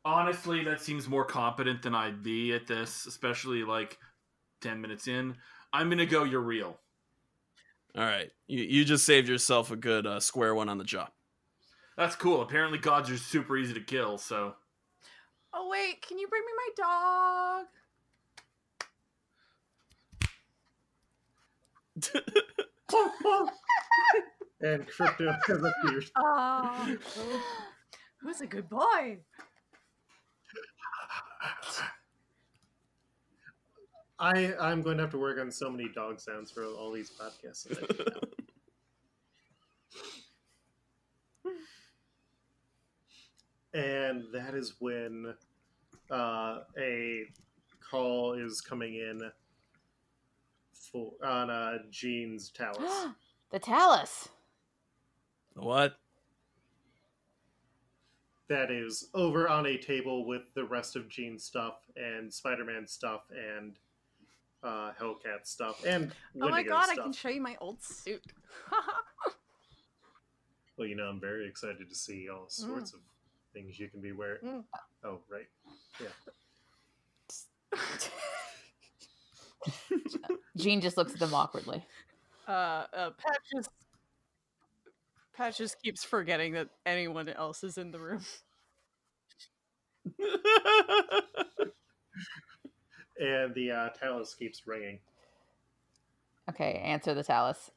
Honestly, that seems more competent than I'd be at this, especially like 10 minutes in. I'm going to go, you're real. All right, you you just saved yourself a good uh, square one on the job. That's cool. Apparently, gods are super easy to kill, so. oh wait, can you bring me my dog? and Krypto has appeared. Oh, who's a good boy? I I'm going to have to work on so many dog sounds for all these podcasts. that I and that is when uh, a call is coming in for on uh, Jean's talus. the Talus. What? That is over on a table with the rest of Jean's stuff and Spider-Man stuff and uh, Hellcat stuff and oh my Wendigo god, I can show you my old suit. Well, you know, I'm very excited to see all sorts of things you can be wearing. Mm. Oh, right. Yeah. Jean just looks at them awkwardly. uh, uh, Patches. Patches keeps forgetting that anyone else is in the room. And the uh, Tallus keeps ringing. Okay, answer the Tallus.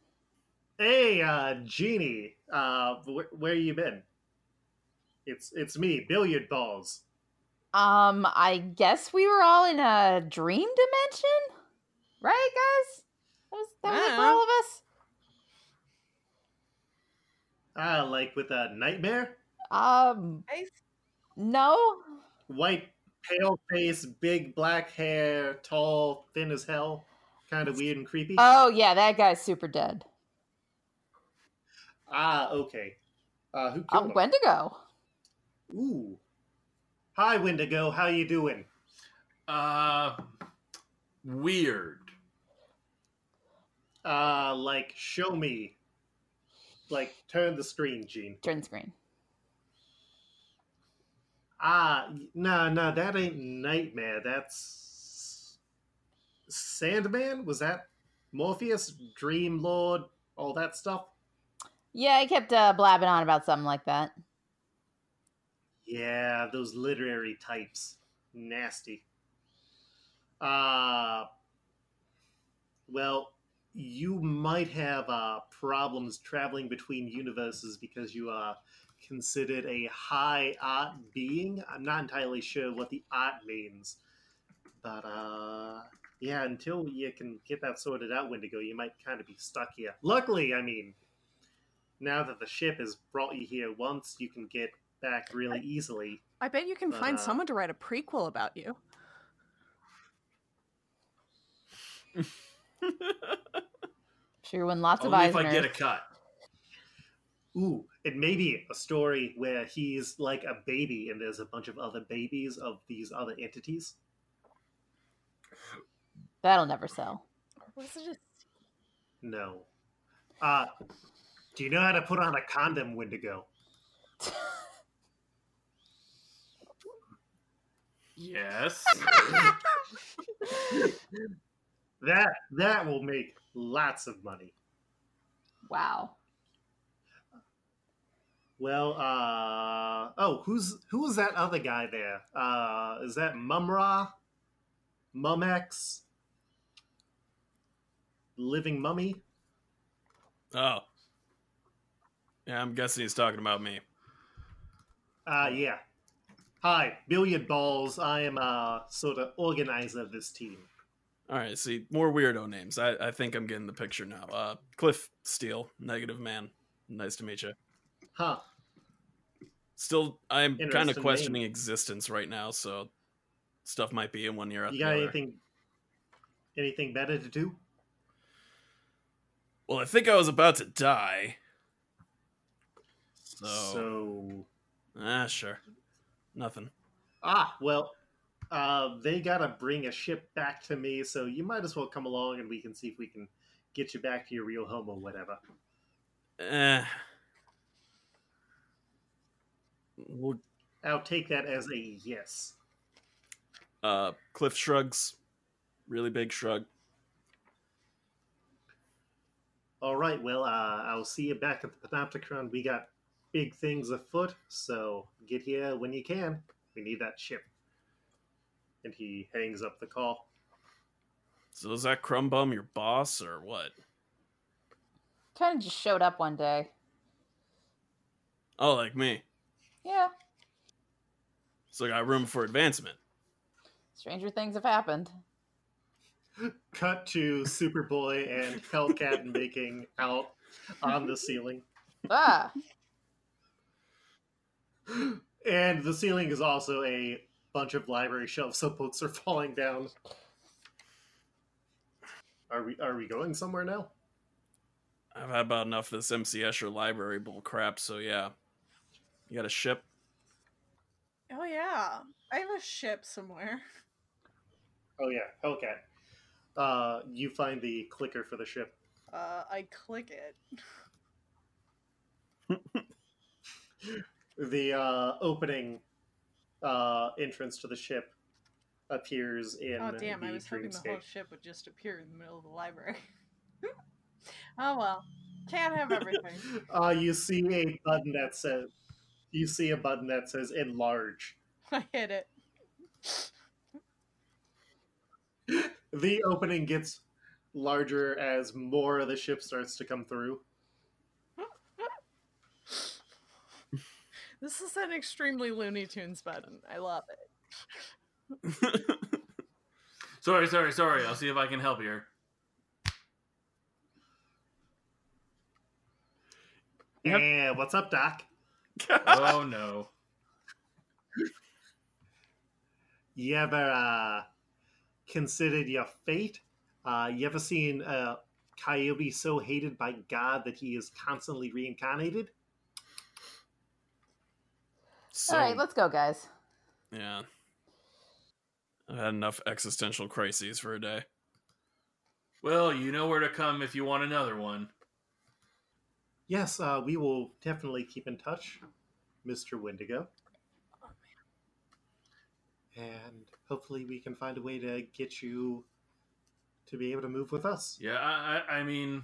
Hey, uh, Jeannie, uh, wh- where you been? It's it's me, billiard balls. Um, I guess we were all in a dream dimension, right, guys? That was that was it for all of us. Ah, like with a nightmare, Um, no. white, pale face, big black hair, tall, thin as hell, kind of weird and creepy. Oh yeah, that guy's super dead. ah, okay. Uh, who killed Um, him? Wendigo. Ooh. Hi, Wendigo. How you doing? Uh, weird. Uh, like, show me. Like, turn the screen, Gene. Turn screen. Ah, no, no, that ain't Nightmare. That's Sandman. Was that Morpheus, Dream Lord, all that stuff? Yeah, I kept uh, blabbing on about something like that. Yeah, those literary types. Nasty. Uh well, you might have uh problems traveling between universes because you are considered a high art being. I'm not entirely sure what the art means. But uh yeah, until you can get that sorted out, Wendigo, you might kind of be stuck here. Luckily, I mean, now that the ship has brought you here once, you can get back really easily. I bet you can But, find uh, someone to write a prequel about you. Sure, when lots of Only eyes if I get a cut. Ooh, it may be a story where he's like a baby and there's a bunch of other babies of these other entities. That'll never sell. Was it a No. Uh, do you know how to put on a condom, Wendigo? Yes. That that will make lots of money. wow. Well, uh oh, who's who is that other guy there? Uh is that Mumm-Ra? Mumex? Living mummy? Oh. Yeah, I'm guessing he's talking about me. Uh yeah. Hi, Billiard Balls. I am a sort of organizer of this team. All right, see, more weirdo names. I, I think I'm getting the picture now. Uh, Cliff Steele, Negative Man. Nice to meet you. Huh. Still, I'm kind of name. questioning existence right now, so stuff might be in one ear out You got other. anything anything better to do? Well, I think I was about to die. So, So ah, sure, nothing. ah, well, uh they gotta bring a ship back to me, so you might as well come along and we can see if we can get you back to your real home or whatever. Eh. Well, I'll take that as a yes. uh, Cliff shrugs, really big shrug. All right, well, uh, I'll see you back at the Panopticon. We got big things afoot, so get here when you can. We need that ship. And he hangs up the call. So is that Crumbum your boss or what? Kind of just showed up one day. Oh, like me. Yeah, So I got room for advancement. stranger things have happened. Cut to Superboy and Hellcat making out on the ceiling. Ah, And the ceiling is also a bunch of library shelves, so books are falling down. Are we are we going somewhere now? I've had about enough of this MC Escher library bull crap. So yeah, you got a ship. Oh yeah, I have a ship somewhere. Oh yeah, Hellcat. Uh, you find the clicker for the ship. Uh, I click it. The uh, opening uh, entrance to the ship appears in oh damn! the I was hoping the whole ship would just appear in the middle of the library. oh well, can't have everything. Uh, you see a button that says you see a button that says enlarge. I hit it. The opening gets larger as more of the ship starts to come through. This is an extremely Looney Tunes button. I love it. Sorry, sorry, sorry. I'll see if I can help here. Yep. Yeah, what's up, Doc? Oh no. You ever uh, considered your fate? Uh, you ever seen a coyote so hated by God that he is constantly reincarnated? So, All right, let's go, guys. yeah. I've had enough existential crises for a day. Well, you know where to come if you want another one. Yes, uh, we will definitely keep in touch, Mr. Wendigo. And hopefully we can find a way to get you to be able to move with us. Yeah, I, I, I mean,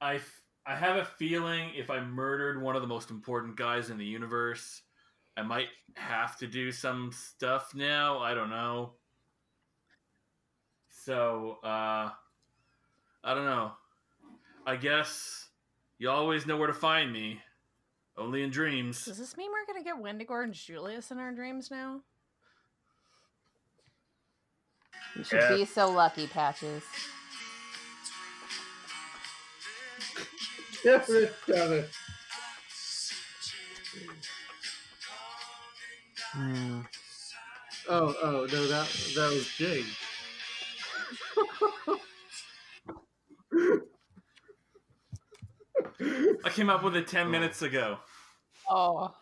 I, f- I have a feeling if I murdered one of the most important guys in the universe, I might have to do some stuff now. I don't know. So, uh, I don't know. I guess you always know where to find me. Only in dreams. Does this mean we're gonna get Wendigo and Julius in our dreams now? You should be so lucky, Patches. Hmm. Oh, oh no, that that was Jake. I came up with it 10 minutes ago. Oh,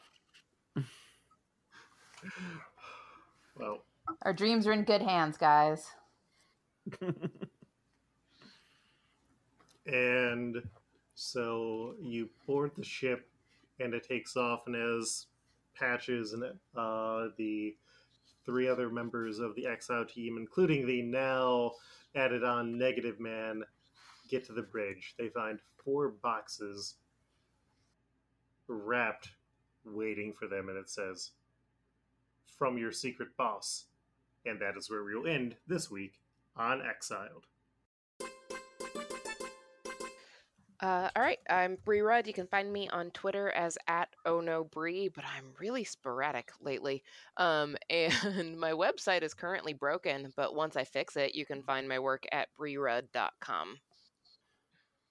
Well, our dreams are in good hands, guys. and so you board the ship, and it takes off, and as Patches and uh, the three other members of the Exile team, including the now added on Negative Man, get to the bridge. They find four boxes wrapped, waiting for them, and it says, From your secret boss. And that is where we will end this week on Exiled. Uh, all right, I'm Bree Rudd. You can find me on Twitter as at oh no Bree, but I'm really sporadic lately. Um, and my website is currently broken, but once I fix it, you can find my work at breerud.com.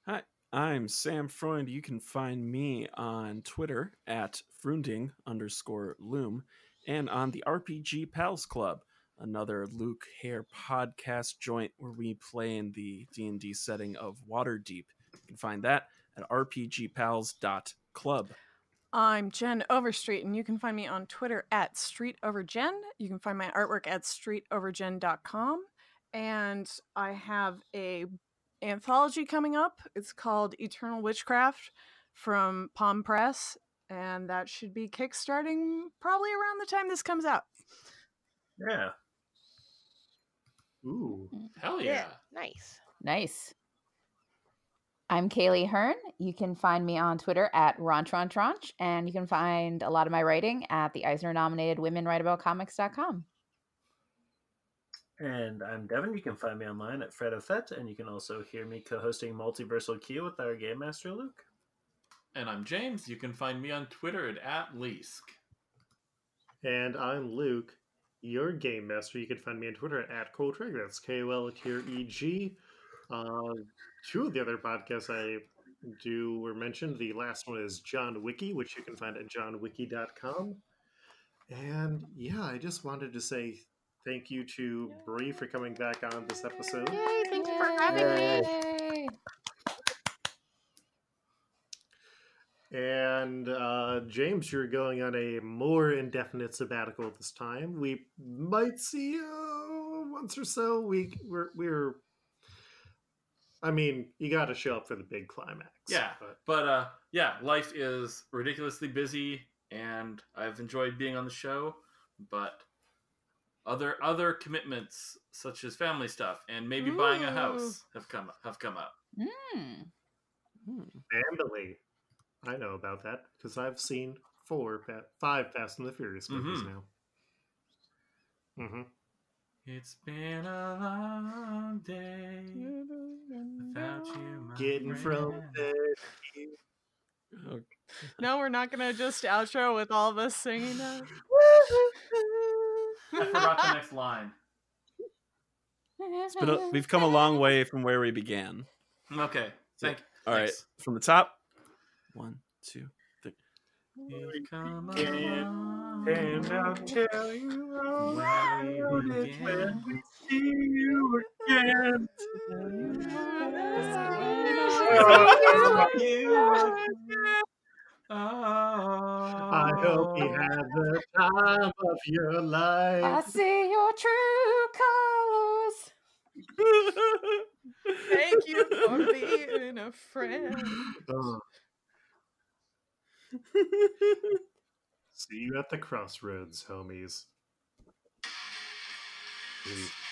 Hi, I'm Sam Freund. You can find me on Twitter at Frunding underscore Loom and on the RPG Pals Club, another Luke Hare podcast joint where we play in the D&D setting of Waterdeep. You can find that at rpgpals.club. I'm Jen Overstreet, and you can find me on Twitter at StreetOverGen. You can find my artwork at StreetOverGen.com. And I have a anthology coming up. It's called Eternal Witchcraft from Palm Press, and that should be kickstarting probably around the time this comes out. Yeah. Ooh. Mm. Hell yeah. Nice. Nice. I'm Kaylee Hearn. You can find me on Twitter at RonTronTronch, and you can find a lot of my writing at the Eisner nominated Women Write About Comics.com. And I'm Devin. You can find me online at Fred Fett, and you can also hear me co-hosting Multiversal Q with our Game Master Luke. And I'm James. You can find me on Twitter at, at Leask. And I'm Luke, your game master. You can find me on Twitter at Koltreg. That's K O L T R E G. Uh, two of the other podcasts I do were mentioned. The last one is John Wiki, which you can find at johnwiki.com. And yeah, I just wanted to say thank you to Bree for coming back on this episode. Yay! Thank you for having me. And uh, James, you're going on a more indefinite sabbatical at this time. We might see you once or so. We we're we're. I mean, you got to show up for the big climax. Yeah. but But uh, yeah, life is ridiculously busy, and I've enjoyed being on the show. But other other commitments, such as family stuff and maybe buying a house, have come have come up. Mm. family. I know about that because I've seen four, five Fast and the Furious movies Mhm. now. hmm It's been a long day without you, my Getting from there. Oh, No, we're not gonna just outro with all of us singing that. I forgot the next line. a, we've come a long way from where we began. Okay, thank. All right, thanks. from the top. One, two, three. You've come Again, along And I'll tell you all Why about we it when we see you again. I hope you have the time of your life. I see your true colors. Thank you for being a friend. Ugh. See you at the crossroads, homies.